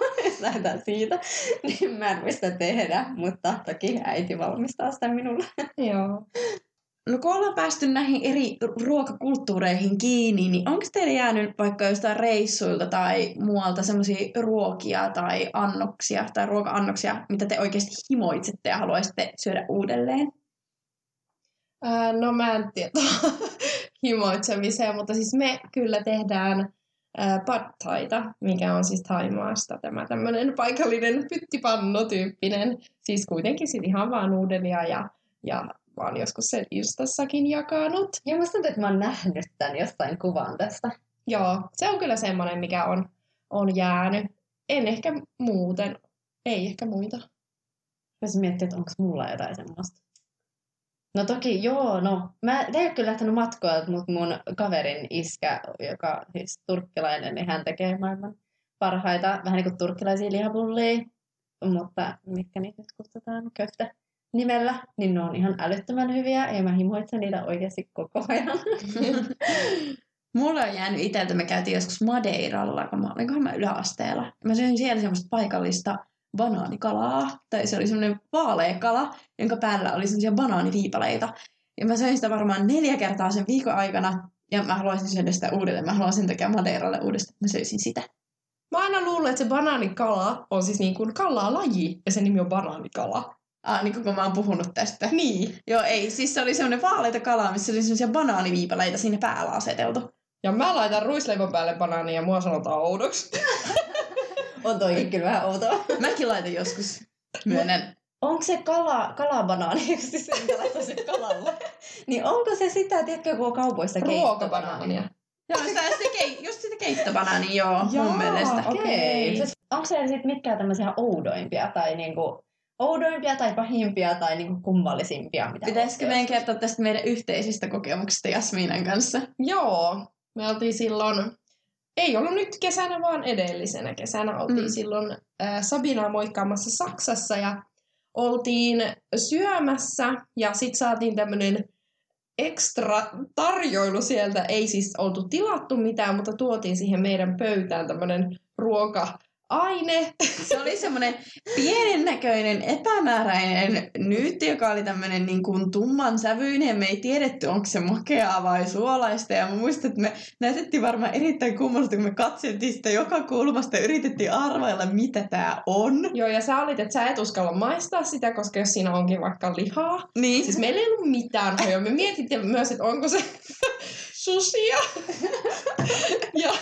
*laughs* siitä. Niin mä en voi sitä tehdä, mutta toki äiti valmistaa sitä minulle. Joo. No kun ollaan päästy näihin eri ruokakulttuureihin kiinni, niin onko teille jäänyt vaikka jostain reissuilta tai muualta semmoisia ruokia tai annoksia tai ruoka-annoksia, mitä te oikeasti himoitsette ja haluaisitte syödä uudelleen? Ää, no mä en tiedä *laughs* himoitsemiseen, mutta siis me kyllä tehdään ää, pad thaita, mikä on siis Thaimaasta tämä tämmöinen paikallinen pyttipannotyyppinen. Siis kuitenkin sit ihan vaan nuudelia ja, ja mä oon joskus sen Instassakin jakanut. Ja musta tuntuu, että mä oon nähnyt tämän jostain kuvan tästä. Joo, se on kyllä semmoinen, mikä on, on jäänyt. En ehkä muuten, ei ehkä muita. Voisin miettiä, että onko mulla jotain semmoista. No toki, joo, no. Mä en kyllä lähtenyt matkoilta, mutta mun kaverin iskä, joka siis turkkilainen, niin hän tekee maailman parhaita, vähän niin kuin turkkilaisia lihapullia, mutta mitkä niitä nyt kutsutaan, köfte nimellä, niin ne on ihan älyttömän hyviä ja mä himoitsen niitä oikeasti koko ajan. *laughs* Mulla on jäänyt itseltä, me käytiin joskus Madeiralla, kun mä olinkohan mä yläasteella. Mä söin siellä semmoista paikallista banaanikalaa, tai se oli semmoinen vaalea kala, jonka päällä oli semmoisia banaaniviipaleita. Ja mä söin sitä varmaan neljä kertaa sen viikon aikana, ja mä haluaisin syödä sitä uudelleen. Mä haluan sen takia Madeiralle uudestaan, mä söisin sitä. Mä aina luulen, että se banaanikala on siis niin kuin kalalaji, ja sen nimi on banaanikala. Ah, niin kun mä oon puhunut tästä. Niin. Joo, ei. Siis se oli semmoinen vaaleita kalaa, missä oli semmoisia banaaniviipaleita sinne päällä aseteltu. Ja mä laitan ruisleivon päälle banaania ja mua sanotaan oudoksi. *laughs* on toikin kyllä vähän outoa. *laughs* Mäkin laitan joskus. Myönnän. Onko se kala, kalabanaani, *laughs* jos siis sen kalalle? niin onko se sitä, tiedätkö, kun on kaupoissa Ruokabanaania. Joo, sitä, sitä kei, just sitä keittobanaania, joo, Jaa, mun mielestä. Okei. Okay. Onko siellä sitten mitkään tämmöisiä oudoimpia tai niinku, oudoimpia tai pahimpia tai niinku kummallisimpia? Mitä Pitäisikö meidän kertoa tästä meidän yhteisistä kokemuksista Jasmiinan kanssa? Joo, me oltiin silloin, ei ollut nyt kesänä, vaan edellisenä kesänä oltiin Mm. silloin äh, Sabinaa moikkaamassa Saksassa ja oltiin syömässä ja sitten saatiin tämmöinen ekstra tarjoilu sieltä. Ei siis oltu tilattu mitään, mutta tuotiin siihen meidän pöytään tämmöinen ruoka-aine. Se oli semmoinen pienen näköinen, epämääräinen nyytti, joka oli tämmöinen niin kuin tumman sävyinen. Me ei tiedetty, onko se makeaa vai suolaista. Ja mä muistan, että me näytettiin varmaan erittäin kummallista, kun me katseltiin sitä joka kulmasta ja yritettiin arvailla, mitä tämä on. Joo, ja sä olit, että sä et uskalla maistaa sitä, koska jos siinä onkin vaikka lihaa. Niin. Siis meillä ei ollut mitään hajoa. Me mietittiin myös, että onko se susia. *laughs* ja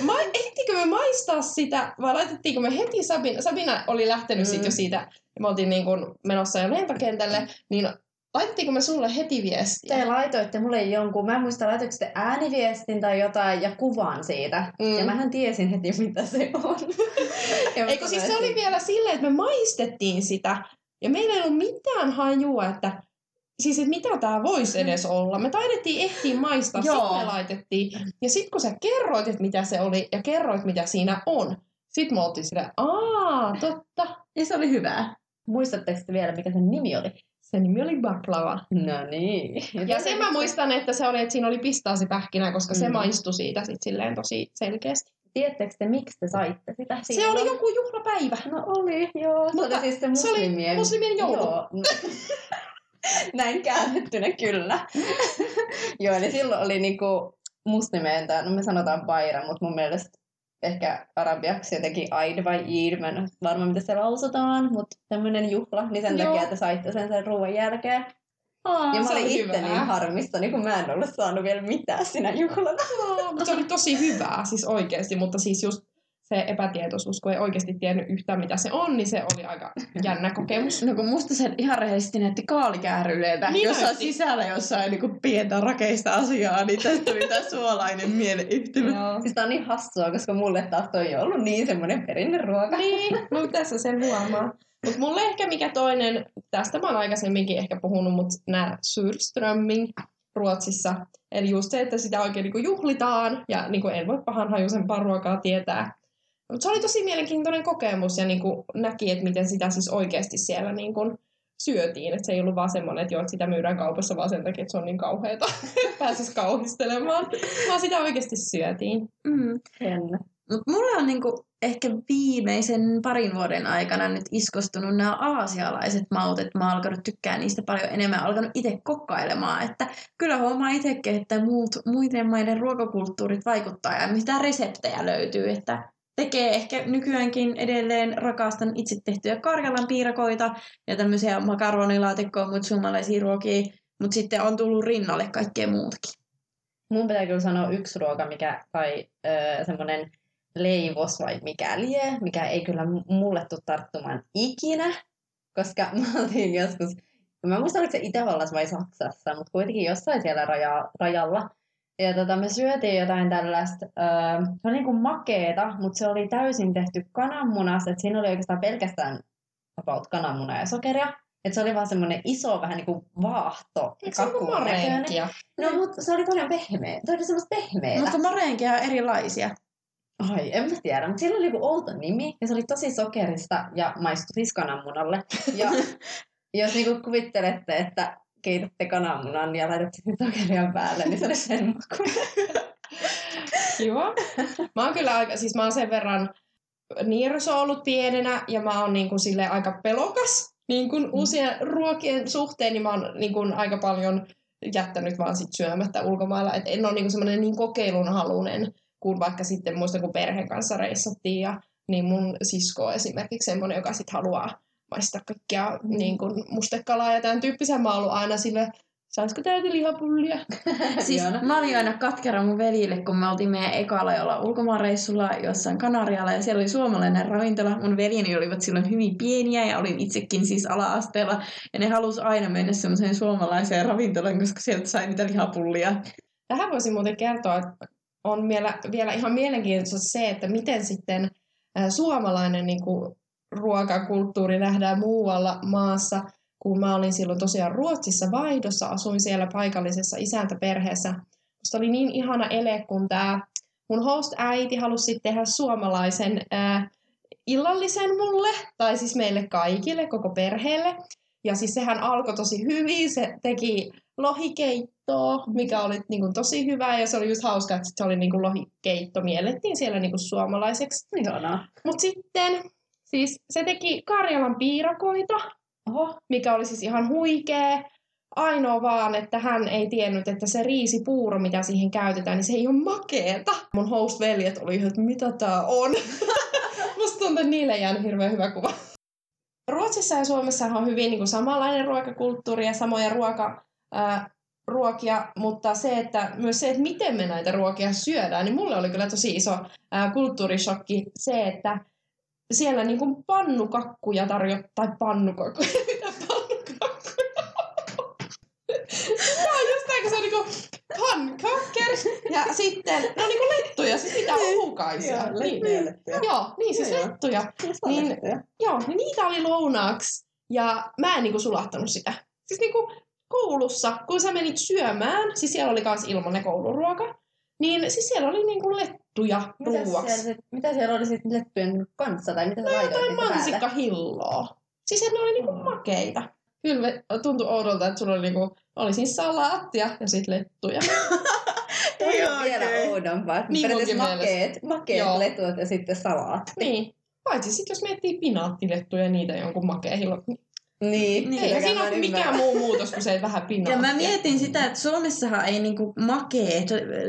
ma- ehtikö me maistaa sitä, vai laitettiinko me heti Sabina, Sabina oli lähtenyt mm. Mm. sit jo siitä, ja me oltiin niin kun menossa jo lentokentälle, niin laitettiinko me sulle heti viestiä? Te laitoitte mulle jonkun, mä en muista laitoitte sitten ääniviestin tai jotain ja kuvan siitä. Mm. Mm. Ja mähän tiesin heti, mitä se on. *laughs* Eikö siis se oli vielä silleen, että me maistettiin sitä, ja meillä ei ollut mitään hajua, että siis että mitä tämä voisi edes olla. Me taidettiin ehtiä maistaa, sitten me laitettiin. Ja sitten kun sä kerroit, että mitä se oli, ja kerroit, mitä siinä on, sitten me oltiin silleen, aa, totta. Ja se oli hyvää. Muistatteko te vielä, mikä sen nimi oli? Se nimi oli baklava. No niin. Ja sen mä muistan, että se oli, että siinä oli pistaasipähkinä, koska se Mm. maistui siitä sit silleen tosi selkeästi. Tiedättekö te, miksi te saitte sitä Se silloin? oli joku juhlapäivä. No oli, joo. Se Mutta oli siis se se oli muslimien... muslimien joulu. Joo. *laughs* *laughs* Näin käännettynä kyllä. *laughs* joo, eli silloin oli niinku muslimeen, tai no me sanotaan Baira, mutta mun mielestä ehkä arabiaksi jotenkin Aid vai Eid, mä en varma mitä se lausutaan, mutta tämmöinen juhla, niin sen Joo. takia, että saitte sen sen ruoan jälkeen. Aa, ja mä olin oli itse hyvää. niin harmistani, kun mä en ollut saanut vielä mitään sinä juhlana. Aa, mutta se oli tosi hyvää, siis oikeasti, mutta siis just se epätietoisuus, kun ei oikeasti tiennyt yhtään mitä se on, niin se oli aika jännä kokemus. No kun musta se ihan rehellisesti näytti kaalikääryleeltä Niin jossain näytti. sisällä jossain niin pientä rakeista asiaa, niin tästä tuli tää suolainen mieleyhtymä. Joo. Siis tää on niin hassua, koska mulle taas toi ei ollut niin semmoinen perinneruoka. Niin, no tässä sen huomaa. Mutta mulle ehkä mikä toinen, tästä mä oon aikaisemminkin ehkä puhunut, mutta nämä surströmming Ruotsissa. Eli just se, että sitä oikein niinku juhlitaan ja niinku en voi pahan hajuisempaa ruokaa tietää. Mutta se oli tosi mielenkiintoinen kokemus ja niinku näki, että miten sitä siis oikeasti siellä niinku syötiin. Että se ei ollut vaan semmoinen, että joo, että sitä myydään kaupassa vaan sen takia, että se on niin kauheata, *laughs* että pääsisi kauhistelemaan. Vaan sitä oikeasti syötiin. Mm. Mutta mulle on niinku ehkä viimeisen parin vuoden aikana nyt iskostunut nämä aasialaiset maut, että mä oon alkanut tykkää niistä paljon enemmän, alkanut itse kokkailemaan, että kyllä huomaa itsekin, että muut, muiden maiden ruokakulttuurit vaikuttaa ja mitä reseptejä löytyy, että tekee ehkä nykyäänkin edelleen rakastan itse tehtyjä karjalan piirakoita ja tämmöisiä makaronilaatikkoja, muita suomalaisia ruokia, mutta sitten on tullut rinnalle kaikkea muutakin. Mun pitää kyllä sanoa yksi ruoka, mikä, tai öö, semmoinen leivos vai mikä lie, mikä ei kyllä mulle tule tarttumaan ikinä, koska *laughs* mä oltiin joskus, mä en muista oliko se Itävallassa vai Saksassa, mutta kuitenkin jossain siellä raja, rajalla. Ja tota, me syötiin jotain tällaista, öö, se oli niinku makeeta, mutta se oli täysin tehty kananmunasta, että siinä oli oikeastaan pelkästään about kananmunaa ja sokeria. Että se oli vaan semmoinen iso vähän niinku vaahto. Eikö se näköinen. marenkia? No, mutta se oli paljon pehmeä. Se oli semmoista pehmeää. Mutta mareenkia on erilaisia. Ai, en mä tiedä, mutta sillä oli joku outo nimi ja se oli tosi sokerista ja maistui siis kananmunalle. Ja *laughs* jos niinku kuvittelette, että keitätte kananmunan ja laitatte sen sokeria päälle, niin se oli sen makuinen. *laughs* Kiva. Mä oon kyllä aika, siis mä oon sen verran nierso ollut pienenä ja mä oon niin kuin sille aika pelokas niin kuin uusien ruokien suhteen, niin mä oon niin kuin aika paljon jättänyt vaan sit syömättä ulkomailla. Et en ole niin semmoinen niin kokeilun halunen, kun vaikka sitten muistan, kun perheen kanssa reissattiin ja niin mun sisko on esimerkiksi semmoinen, joka sitten haluaa maistaa kaikkia niin kuin mustekalaa ja tämän tyyppisiä. Mä oon ollut aina sille, saisiko täältä lihapullia? *laughs* Siis mä olin aina katkera mun veljille, kun me oltiin meidän ekalla jolla ulkomaanreissulla jossain Kanarialla ja siellä oli suomalainen ravintola. Mun veljeni olivat silloin hyvin pieniä ja olin itsekin siis ala-asteella. Ja ne halusi aina mennä semmoiseen suomalaiseen ravintolaan, koska sieltä sai niitä lihapullia. Tähän voisin muuten kertoa, että on vielä, vielä ihan mielenkiintoista se, että miten sitten ää, suomalainen niin kuin, ruokakulttuuri nähdään muualla maassa. Kun mä olin silloin tosiaan Ruotsissa vaihdossa, asuin siellä paikallisessa isäntäperheessä. Musta oli niin ihana ele, kun tämä mun host-äiti halusi tehdä suomalaisen ää, illallisen mulle, tai siis meille kaikille, koko perheelle. Ja siis sehän alkoi tosi hyvin, se teki lohikeittoa, mikä oli niin kuin, tosi hyvää ja se oli just hauska, että se oli niin kuin, lohikeitto, miellettiin siellä niin kuin, suomalaiseksi. Mutta sitten siis se teki Karjalan piirakoita, Oho. mikä oli siis ihan huikea. Ainoa vaan, että hän ei tiennyt, että se riisipuuro, mitä siihen käytetään, niin se ei ole makeeta. Mun host-veljet oli ihan, että mitä tää on. *laughs* Musta tuntuu, että niille jäänyt hirveän hyvä kuva. Ruotsissa ja Suomessa on hyvin niin kuin samanlainen ruokakulttuuri ja samoja ruoka, ää, ruokia, mutta se, että myös se, että miten me näitä ruokia syödään, niin mulle oli kyllä tosi iso ää, kulttuurishokki se, että siellä niin kuin pannukakkuja tarjot, tai pannukakkuja, *laughs* mitä pannukakkuja Tämä on just näin, kun se on niinku pankakker ja sitten ne on niinku lettuja, siis mitä uhukaisia. niin, joo, niin siis Joo, joo. lettuja. Niin, joo, niin niitä oli lounaaksi ja mä en niinku sulattanut sitä. Siis niinku koulussa, kun sä menit syömään, siis siellä oli kans ilmanen kouluruoka, niin siis siellä oli niinku lettuja Mitä siellä, ruuaksi. sit, mitä siellä oli sitten lettujen kanssa, tai mitä laitoit Jotain mansikkahilloa. Siis ne oli niinku Mm. makeita. Kyllä tuntui oudolta, että sulla oli, niinku, oli siis salaattia ja sitten lettuja. *laughs* Ei vielä oikein. oudompaa. Niin periaatteessa makeet, makeet letut ja sitten salaatti. niin. Paitsi sitten jos miettii pinaattilettuja ja niitä jonkun makehilla. Niin. Niin. Eikä siinä ole mikään muu muutos kuin se, että vähän pinnalla. Ja mä mietin sitä, että Suomessahan ei niinku makeet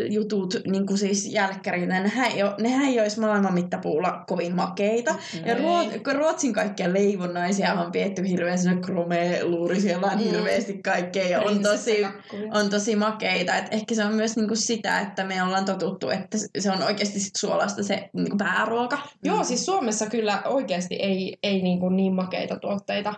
jutut, niinku siis jälkkärit, nehän ei, oo, nehän ei olisi maailman mittapuulla kovin makeita. Ja Ei. Ruot, kun Ruotsin kaikkia leivonnaisia on pietty hirveän sinne kromeluuri, siellä on Mm. hirveästi kaikkea ja on tosi, on tosi makeita. Et ehkä se on myös niinku sitä, että me ollaan totuttu, että se on oikeasti sit suolasta se niinku pääruoka. Joo, siis Suomessa kyllä oikeasti ei, ei niin, kuin niin makeita tuotteita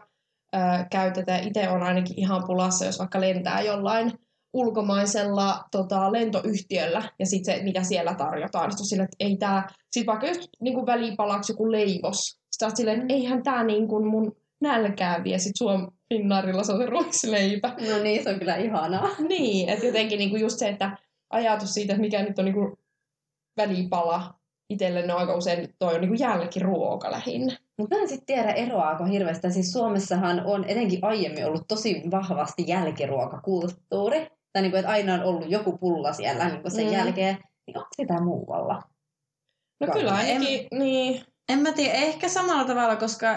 ö, käytetä. Itse on ainakin ihan pulassa, jos vaikka lentää jollain ulkomaisella tota, lentoyhtiöllä ja sitten se, mitä siellä tarjotaan. Sitten on silleen, että ei tää, sit vaikka just niin kuin välipalaksi joku leivos. Sitten oot silleen, että eihän tää niin kuin mun nälkää vie. Sitten Suom Finnaarilla se on se ruisleipä. No niin, se on kyllä ihanaa. *laughs* Niin, että jotenkin niinku just se, että ajatus siitä, että mikä nyt on niinku välipala itselle, ne on aika usein toi on niinku jälkiruoka lähinnä. Mutta mä en sitten tiedä eroaako hirveästi. Siis Suomessahan on etenkin aiemmin ollut tosi vahvasti jälkiruokakulttuuri. Tai niin kuin, että aina on ollut joku pulla siellä niin kuin sen Mm. jälkeen. Niin onko sitä muualla? No Vai- kyllä ainakin, niin. En mä tiedä, ehkä samalla tavalla, koska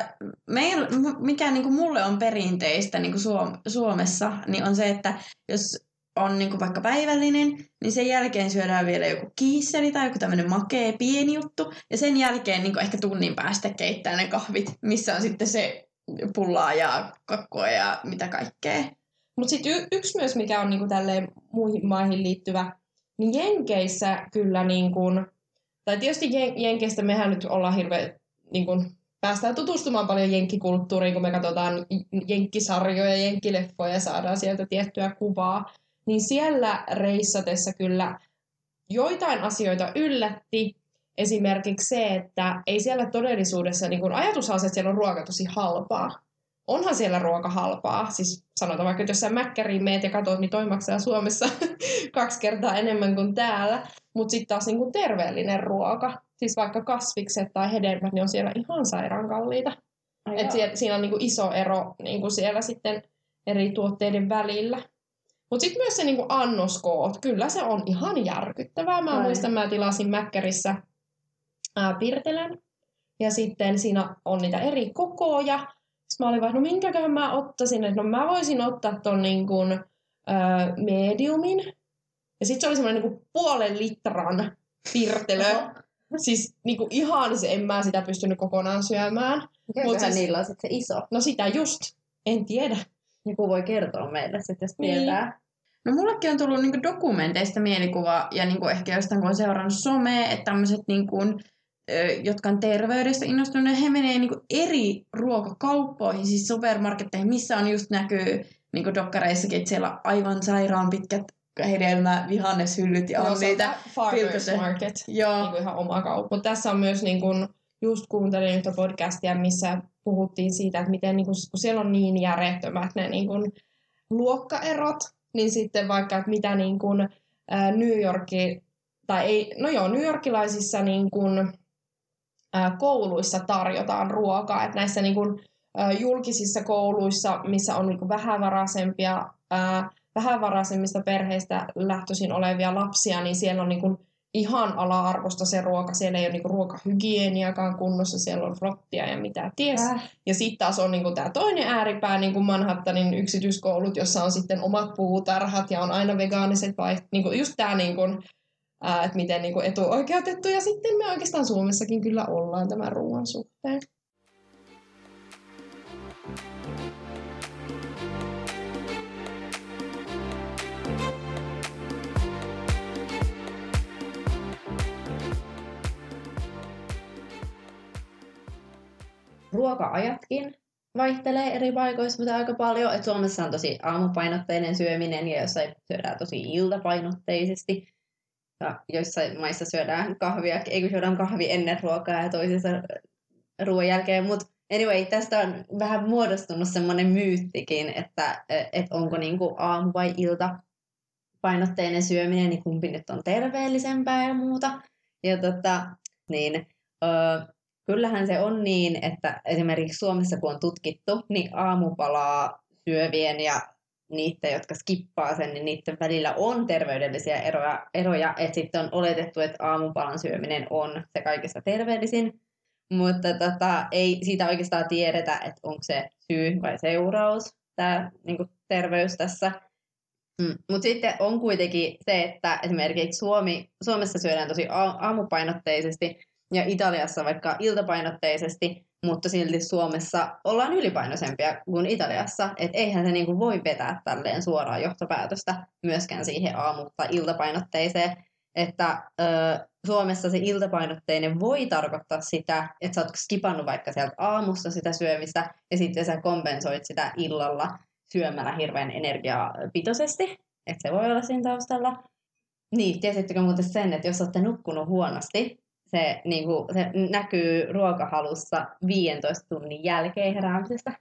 meillä, mikä niinku mulle on perinteistä niinku Suom- Suomessa, niin on se, että jos on niinku vaikka päivällinen, niin sen jälkeen syödään vielä joku kiisseli tai joku tämmöinen makea pieni juttu. Ja sen jälkeen niinku ehkä tunnin päästä keittää ne kahvit, missä on sitten se pullaa ja kakkua ja mitä kaikkea. Mutta sitten y- yksi myös, mikä on niinku tälleen muihin maihin liittyvä, niin Jenkeissä kyllä niin kuin, tai tietysti Jen- Jenkeistä mehän nyt ollaan hirveän, niin kuin, päästään tutustumaan paljon jenkkikulttuuriin, kun me katsotaan jenkkisarjoja ja jenkkileffoja ja saadaan sieltä tiettyä kuvaa. Niin siellä reissatessa kyllä joitain asioita yllätti. Esimerkiksi se, että ei siellä todellisuudessa, niin kun ajatushan on se, että siellä on ruoka tosi halpaa. Onhan siellä ruoka halpaa. Siis sanotaan vaikka, että jos sä mäkkäriin meet ja katsot, niin toi maksaa Suomessa *laughs* kaksi kertaa enemmän kuin täällä. Mutta sitten taas niin terveellinen ruoka, siis vaikka kasvikset tai hedelmät, niin on siellä ihan sairaan kalliita. Ai Et siellä, siinä on niinku iso ero niinku siellä sitten eri tuotteiden välillä. Mutta sitten myös se niinku annoskoot, kyllä se on ihan järkyttävää. Mä Ai. muistan, mä tilasin Mäkkärissä ää, Pirtelän. Ja sitten siinä on niitä eri kokoja. Sitten mä olin vaan, no minkäköhän mä ottaisin. Että no mä voisin ottaa ton niinku, ää, mediumin. Ja sitten se oli semmoinen niinku puolen litran pirtelö. Siis niinku ihan se, en mä sitä pystynyt kokonaan syömään. Mut siis- niillä on sitten se iso? No sitä just. En tiedä. Joku voi kertoa meille sitten, jos Niin. tietää. No mullekin on tullut niinku dokumenteista mielikuva ja niinku ehkä jostain kun on seurannut somea, että tämmöiset niinku, jotka on terveydestä innostuneet, he menee niinku eri ruokakauppoihin, siis supermarketteihin, missä on just näkyy niinku dokkareissakin, että siellä on aivan sairaan pitkät hedelmä, vihanneshyllyt ja on Joo, se niitä. Farmers Market. Joo, Niin kuin ihan oma kauppa. Mutta tässä on myös niin kuin, just kuuntelin yhtä podcastia, missä puhuttiin siitä, että miten niin kuin, kun siellä on niin järjettömät ne niin kuin, luokkaerot, niin sitten vaikka, että mitä niin kuin, ää, New Yorki, tai ei, no joo, New Yorkilaisissa niin kuin, ää, kouluissa tarjotaan ruokaa, että näissä niin kuin, ää, julkisissa kouluissa, missä on niin kuin vähävaraisempia, ää, vähävaraisemmista perheistä lähtöisin olevia lapsia, niin siellä on niin kuin ihan ala-arvosta se ruoka. Siellä ei ole niinku ruokahygieniakaan kunnossa, siellä on rottia ja mitä ties. Äh. Ja sitten taas on niinku tämä toinen ääripää, niinku Manhattanin yksityiskoulut, jossa on sitten omat puutarhat ja on aina vegaaniset vai niinku just tämä, niinku, että miten niinku etuoikeutettu. Ja sitten me oikeastaan Suomessakin kyllä ollaan tämän ruoan suhteen. Ruoka-ajatkin vaihtelee eri paikoissa mutta aika paljon. Et Suomessa on tosi aamupainotteinen syöminen ja jossain syödään tosi iltapainotteisesti. Ja joissain maissa syödään kahvia, ei kun syödään kahvi ennen ruokaa ja toisissa ruoan jälkeen. Mutta anyway, tästä on vähän muodostunut semmoinen myyttikin, että et onko niinku aamu vai ilta painotteinen syöminen, niin kumpi nyt on terveellisempää ja muuta. Ja tota, niin, öö, kyllähän se on niin, että esimerkiksi Suomessa kun on tutkittu, niin aamupalaa syövien ja niiden, jotka skippaa sen, niin niiden välillä on terveydellisiä eroja, eroja että sitten on oletettu, että aamupalan syöminen on se kaikista terveellisin. mutta tota, ei siitä oikeastaan tiedetä, että onko se syy vai seuraus, tämä niin terveys tässä. Mm. Mutta sitten on kuitenkin se, että esimerkiksi Suomi, Suomessa syödään tosi aamupainotteisesti ja Italiassa vaikka iltapainotteisesti, mutta silti Suomessa ollaan ylipainoisempia kuin Italiassa. Et eihän se niinku voi vetää tälleen suoraan johtopäätöstä myöskään siihen aamu- tai iltapainotteiseen. Että ö, Suomessa se iltapainotteinen voi tarkoittaa sitä, että sä oot skipannut vaikka sieltä aamussa sitä syömistä ja sitten sä kompensoit sitä illalla syömällä hirveän energiapitoisesti. Että se voi olla siinä taustalla. Niin, tiesittekö muuten sen, että jos olette nukkunut huonosti, se, niin kuin, se näkyy ruokahalussa 15 tunnin jälkeen heräämisestä.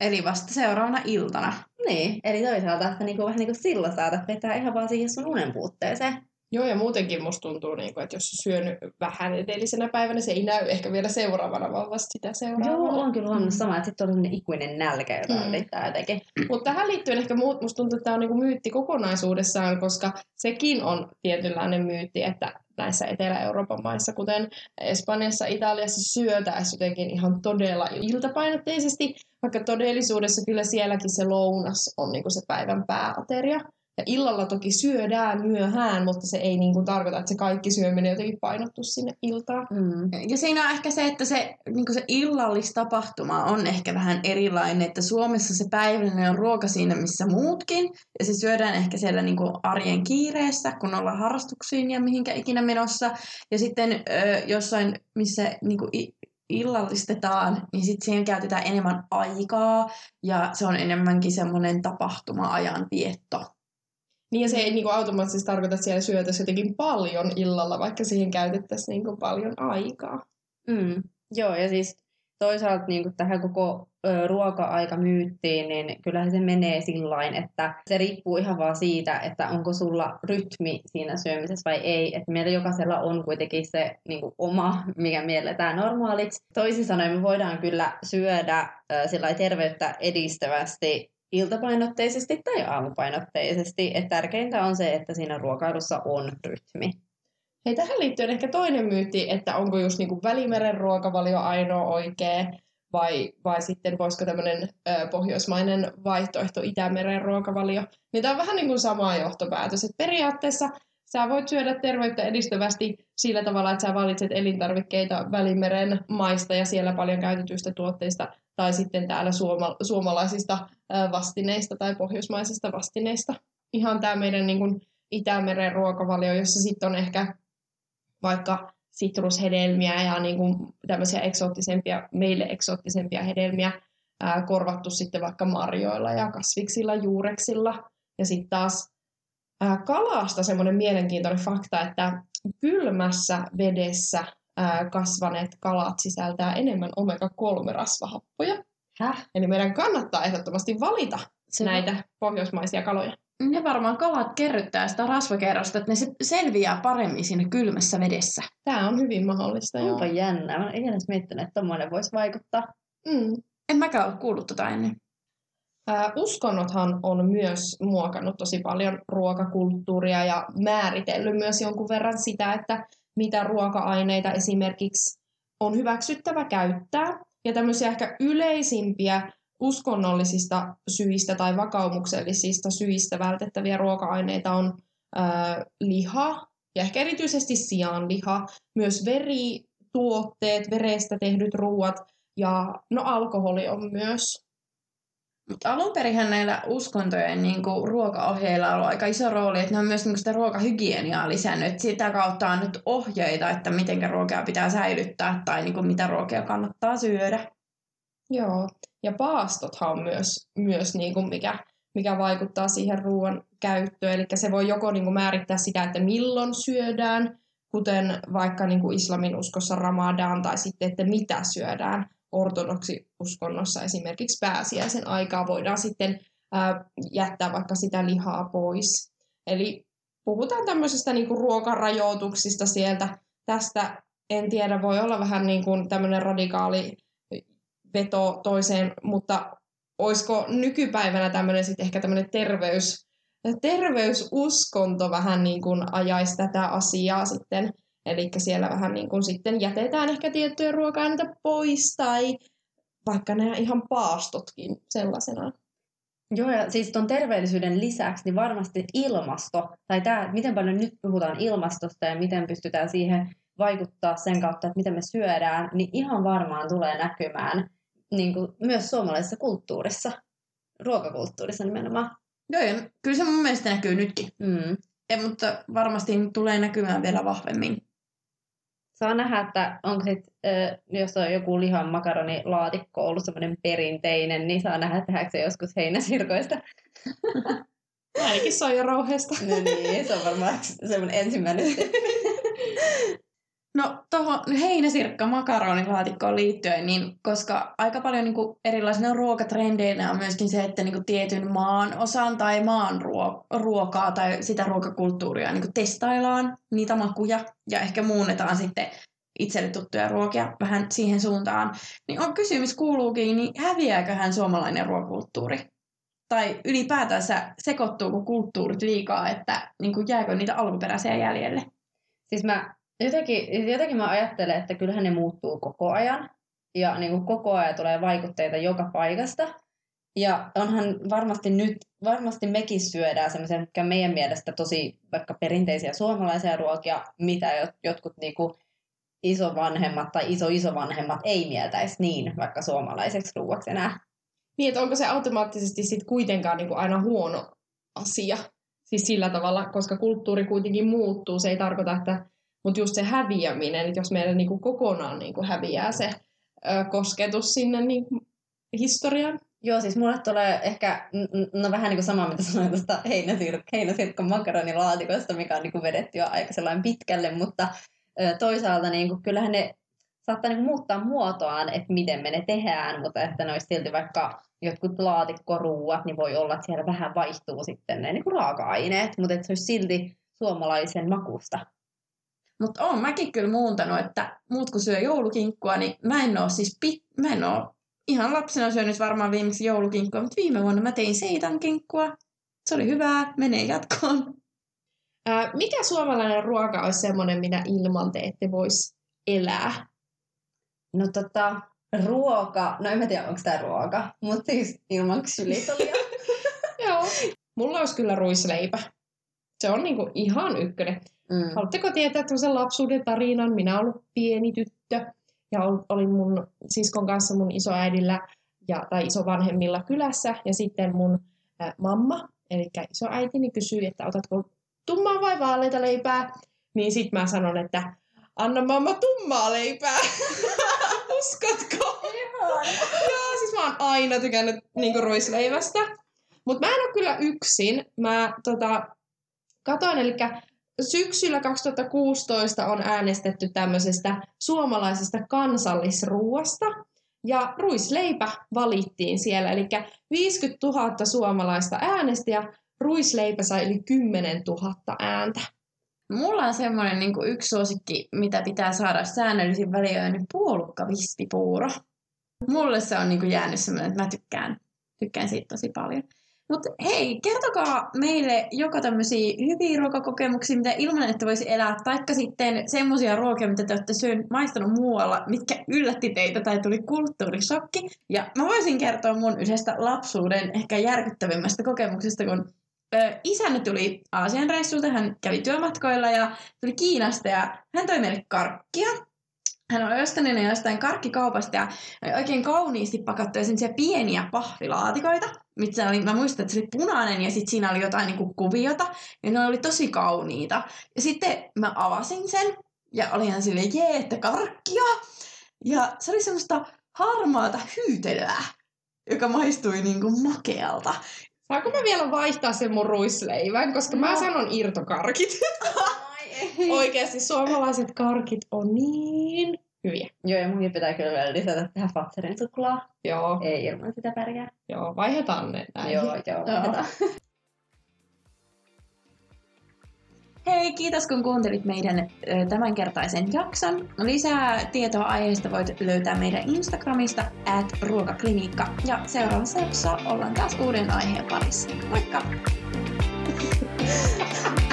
Eli vasta seuraavana iltana. Niin, eli toisaalta, että niin kuin, vähän niin kuin silloin saatat vetää ihan vaan siihen sun unen puutteeseen. Joo, ja muutenkin musta tuntuu, niin kuin, että jos on syönyt vähän edellisenä päivänä, se ei näy ehkä vielä seuraavana, vaan vasta sitä seuraavana. Joo, on kyllä huomannut sama, että sitten on ikuinen nälkä, jota mm. yrittää jotenkin. Mutta tähän liittyen ehkä musta tuntuu, että tämä on niin myytti kokonaisuudessaan, koska sekin on tietynlainen myytti, että näissä Etelä-Euroopan maissa, kuten Espanjassa, Italiassa syötäessä jotenkin ihan todella iltapainotteisesti, vaikka todellisuudessa kyllä sielläkin se lounas on niin se päivän pääateria. Ja illalla toki syödään myöhään, mutta se ei niin kuin tarkoita, että se kaikki syöminen jotenkin painottu sinne iltaan. Mm. Ja siinä on ehkä se, että se, niin kuin se illallistapahtuma on ehkä vähän erilainen, että Suomessa se päivällinen on ruoka siinä, missä muutkin, ja se syödään ehkä siellä niin kuin arjen kiireessä, kun ollaan harrastuksiin ja mihinkä ikinä menossa. Ja sitten ö, jossain, missä niin kuin illallistetaan, niin sitten siihen käytetään enemmän aikaa, ja se on enemmänkin semmoinen tapahtuma-ajan vietto. Niin ja se ei niin kuin automaattisesti tarkoita, että siellä syötäisiin jotenkin paljon illalla, vaikka siihen käytettäisiin niin kuin paljon aikaa. Mm. Joo, ja siis toisaalta niin kuin tähän koko ö, ruoka-aika myyttiin, niin kyllähän se menee sillä että se riippuu ihan vaan siitä, että onko sulla rytmi siinä syömisessä vai ei. Että meillä jokaisella on kuitenkin se niin kuin oma, mikä mielletään normaaliksi. Toisin sanoen me voidaan kyllä syödä ö, terveyttä edistävästi iltapainotteisesti tai aamupainotteisesti. Et tärkeintä on se, että siinä ruokailussa on rytmi. Hei, tähän liittyen ehkä toinen myytti, että onko just niinku välimeren ruokavalio ainoa oikea, vai, vai sitten voisiko tämmöinen pohjoismainen vaihtoehto Itämeren ruokavalio. Niin tämä on vähän niin kuin sama johtopäätös, että periaatteessa sä voit syödä terveyttä edistävästi sillä tavalla, että sä valitset elintarvikkeita Välimeren maista ja siellä paljon käytetyistä tuotteista, tai sitten täällä suoma- suomalaisista vastineista tai pohjoismaisista vastineista. Ihan tämä meidän niin kuin Itämeren ruokavalio, jossa sitten on ehkä vaikka sitrushedelmiä ja niin kuin tämmöisiä eksoottisempia, meille eksoottisempia hedelmiä ää, korvattu sitten vaikka marjoilla ja kasviksilla, juureksilla. Ja sitten taas ää, kalasta semmoinen mielenkiintoinen fakta, että kylmässä vedessä kasvaneet kalat sisältää enemmän omega-3-rasvahappoja. Häh? Eli meidän kannattaa ehdottomasti valita se näitä va- pohjoismaisia kaloja. Ja varmaan kalat kerryttää sitä rasvakerrosta, että ne selviää paremmin siinä kylmässä vedessä. Tämä on hyvin mahdollista, Onpa joo. jännä. Mä en edes miettinyt, että tommoinen voisi vaikuttaa. Mm. En mäkään ole kuullut tota ennen. Uskonnothan on myös muokannut tosi paljon ruokakulttuuria ja määritellyt myös jonkun verran sitä, että mitä ruoka-aineita esimerkiksi on hyväksyttävä käyttää. Ja tämmöisiä ehkä yleisimpiä uskonnollisista syistä tai vakaumuksellisista syistä vältettäviä ruoka-aineita on ää, liha ja ehkä erityisesti sianliha, myös verituotteet, verestä tehdyt ruuat ja no alkoholi on myös mutta alun perinhän näillä uskontojen niin kuin, ruokaohjeilla on ollut aika iso rooli, että ne on myös niin kuin, sitä ruokahygieniaa lisännyt. Sitä kautta on nyt ohjeita, että miten ruokaa pitää säilyttää tai niin kuin, mitä ruokia kannattaa syödä. Joo, ja paastothan on myös, myös niin kuin mikä, mikä vaikuttaa siihen ruoan käyttöön. Eli se voi joko niin kuin määrittää sitä, että milloin syödään, kuten vaikka niin kuin islamin uskossa ramadan, tai sitten, että mitä syödään ortodoksiuskonnossa esimerkiksi pääsiäisen aikaa voidaan sitten ää, jättää vaikka sitä lihaa pois. Eli puhutaan tämmöisestä niin kuin ruokarajoituksista sieltä. Tästä en tiedä, voi olla vähän niin kuin tämmöinen radikaali veto toiseen, mutta olisiko nykypäivänä tämmöinen sitten ehkä tämmöinen terveys, terveysuskonto vähän niin kuin ajaisi tätä asiaa sitten Eli siellä vähän niin kuin sitten jätetään ehkä tiettyjä ruoka-aineita pois tai vaikka nämä ihan paastotkin sellaisena. Joo, ja siis tuon terveellisyyden lisäksi niin varmasti ilmasto, tai tämä, miten paljon nyt puhutaan ilmastosta ja miten pystytään siihen vaikuttaa sen kautta, että miten me syödään, niin ihan varmaan tulee näkymään niin kuin myös suomalaisessa kulttuurissa, ruokakulttuurissa nimenomaan. Joo, ja kyllä se mun mielestä näkyy nytkin. Mm. Ja, mutta varmasti tulee näkymään vielä vahvemmin. Saa nähdä, että onko sit, äh, jos on joku lihan makaronilaatikko ollut semmoinen perinteinen, niin saa nähdä, tehdäänkö se joskus heinäsirkoista. Ainakin soijarauheesta. no niin, se on varmaan semmoinen ensimmäinen. *laughs* No tuohon heinäsirkka makaronilaatikkoon liittyen, niin koska aika paljon niin erilaisina ruokatrendeinä on myöskin se, että niin tietyn maan osan tai maan ruo- ruokaa tai sitä ruokakulttuuria niin testaillaan, niitä makuja ja ehkä muunnetaan sitten itselle tuttuja ruokia vähän siihen suuntaan, niin on kysymys kuuluukin, niin häviääköhän suomalainen ruokakulttuuri? Tai ylipäätänsä sekoittuuko kulttuurit liikaa, että niin jääkö niitä alkuperäisiä jäljelle? Siis mä jotenkin, jotenkin mä ajattelen, että kyllähän ne muuttuu koko ajan. Ja niin kuin koko ajan tulee vaikutteita joka paikasta. Ja onhan varmasti nyt, varmasti mekin syödään semmoisia, mikä meidän mielestä tosi vaikka perinteisiä suomalaisia ruokia, mitä jotkut niin kuin isovanhemmat tai iso-isovanhemmat ei mieltäisi niin vaikka suomalaiseksi ruuaksi enää. Niin, että onko se automaattisesti sit kuitenkaan niin kuin aina huono asia? Siis sillä tavalla, koska kulttuuri kuitenkin muuttuu. Se ei tarkoita, että mutta just se häviäminen, että jos meillä niinku kokonaan niinku häviää se ö, kosketus sinne niinku historiaan. Joo, siis mulle tulee ehkä, no vähän niin kuin sama, mitä sanoin tuosta heinäsir- heinäsirkon makaronilaatikosta, mikä on niin kuin vedetty jo aika sellainen pitkälle, mutta ö, toisaalta niin kuin, kyllähän ne saattaa niin muuttaa muotoaan, että miten me ne tehdään, mutta että ne olisi silti vaikka jotkut laatikkoruuat, niin voi olla, että siellä vähän vaihtuu sitten ne niin kuin raaka-aineet, mutta että se olisi silti suomalaisen makusta. Mutta on mäkin kyllä muuntanut, että muut kun syö joulukinkkua, niin mä en oo siis pit, mä en oo ihan lapsena syönyt varmaan viimeksi joulukinkkua, mutta viime vuonna mä tein seitan kinkkua. Se oli hyvää, menee jatkoon. Ää, mikä suomalainen ruoka olisi semmoinen, mitä ilman te ette voisi elää? No tota, ruoka, no en mä tiedä onko tämä ruoka, mutta siis ilman ksylitolia. *laughs* Joo. Mulla olisi kyllä ruisleipä. Se on niinku ihan ykkönen. Mm. Haluatteko tietää sen lapsuuden tarinan? Minä olen pieni tyttö ja olin mun siskon kanssa mun isoäidillä ja, tai isovanhemmilla kylässä ja sitten mun ä, mamma, eli isoäitini kysyi, että otatko tummaa vai vaaleita leipää? Niin sitten mä sanon, että anna mamma tummaa leipää. *laughs* Uskotko? Joo, siis mä oon aina tykännyt niinku ruisleivästä. Mutta mä en ole kyllä yksin. Mä tota, katoin, eli syksyllä 2016 on äänestetty tämmöisestä suomalaisesta kansallisruuasta. Ja ruisleipä valittiin siellä, eli 50 000 suomalaista äänesti ja ruisleipä sai yli 10 000 ääntä. Mulla on semmoinen niin yksi suosikki, mitä pitää saada säännöllisin väliöin, niin puolukka vispipuuro. Mulle se on niin jäänyt semmoinen, että mä tykkään, tykkään siitä tosi paljon. Mutta hei, kertokaa meille joko tämmöisiä hyviä ruokakokemuksia, mitä ilman, että voisi elää, taikka sitten semmoisia ruokia, mitä te olette syön, maistanut muualla, mitkä yllätti teitä tai tuli kulttuurisokki. Ja mä voisin kertoa mun yhdestä lapsuuden ehkä järkyttävimmästä kokemuksesta, kun ö, isäni tuli Aasian reissulta, hän kävi työmatkoilla ja tuli Kiinasta ja hän toi meille karkkia hän oli ostanut ne jostain karkkikaupasta ja oikein kauniisti pakattuja pieniä pahvilaatikoita. Mitä oli, mä muistan, että se oli punainen ja sitten siinä oli jotain niinku kuviota. Ja ne oli tosi kauniita. Ja sitten mä avasin sen ja oli ihan silleen, jee, että karkkia. Ja se oli semmoista harmaata hyytelöä, joka maistui niinku makealta. Saanko mä vielä vaihtaa sen mun ruisleivän, koska no. mä sanon irtokarkit. *laughs* Oikeasti suomalaiset karkit on niin hyviä. Joo, ja munkin pitää kyllä vielä lisätä tähän Fatserin suklaa. Joo. Ei ilman sitä pärjää. Joo, vaihdetaan ne näin. Joo, joo, vaihdetaan. Hei, kiitos kun kuuntelit meidän tämänkertaisen jakson. Lisää tietoa aiheesta voit löytää meidän Instagramista at ruokaklinikka. Ja seuraavassa jaksossa ollaan taas uuden aiheen parissa. Moikka! *laughs*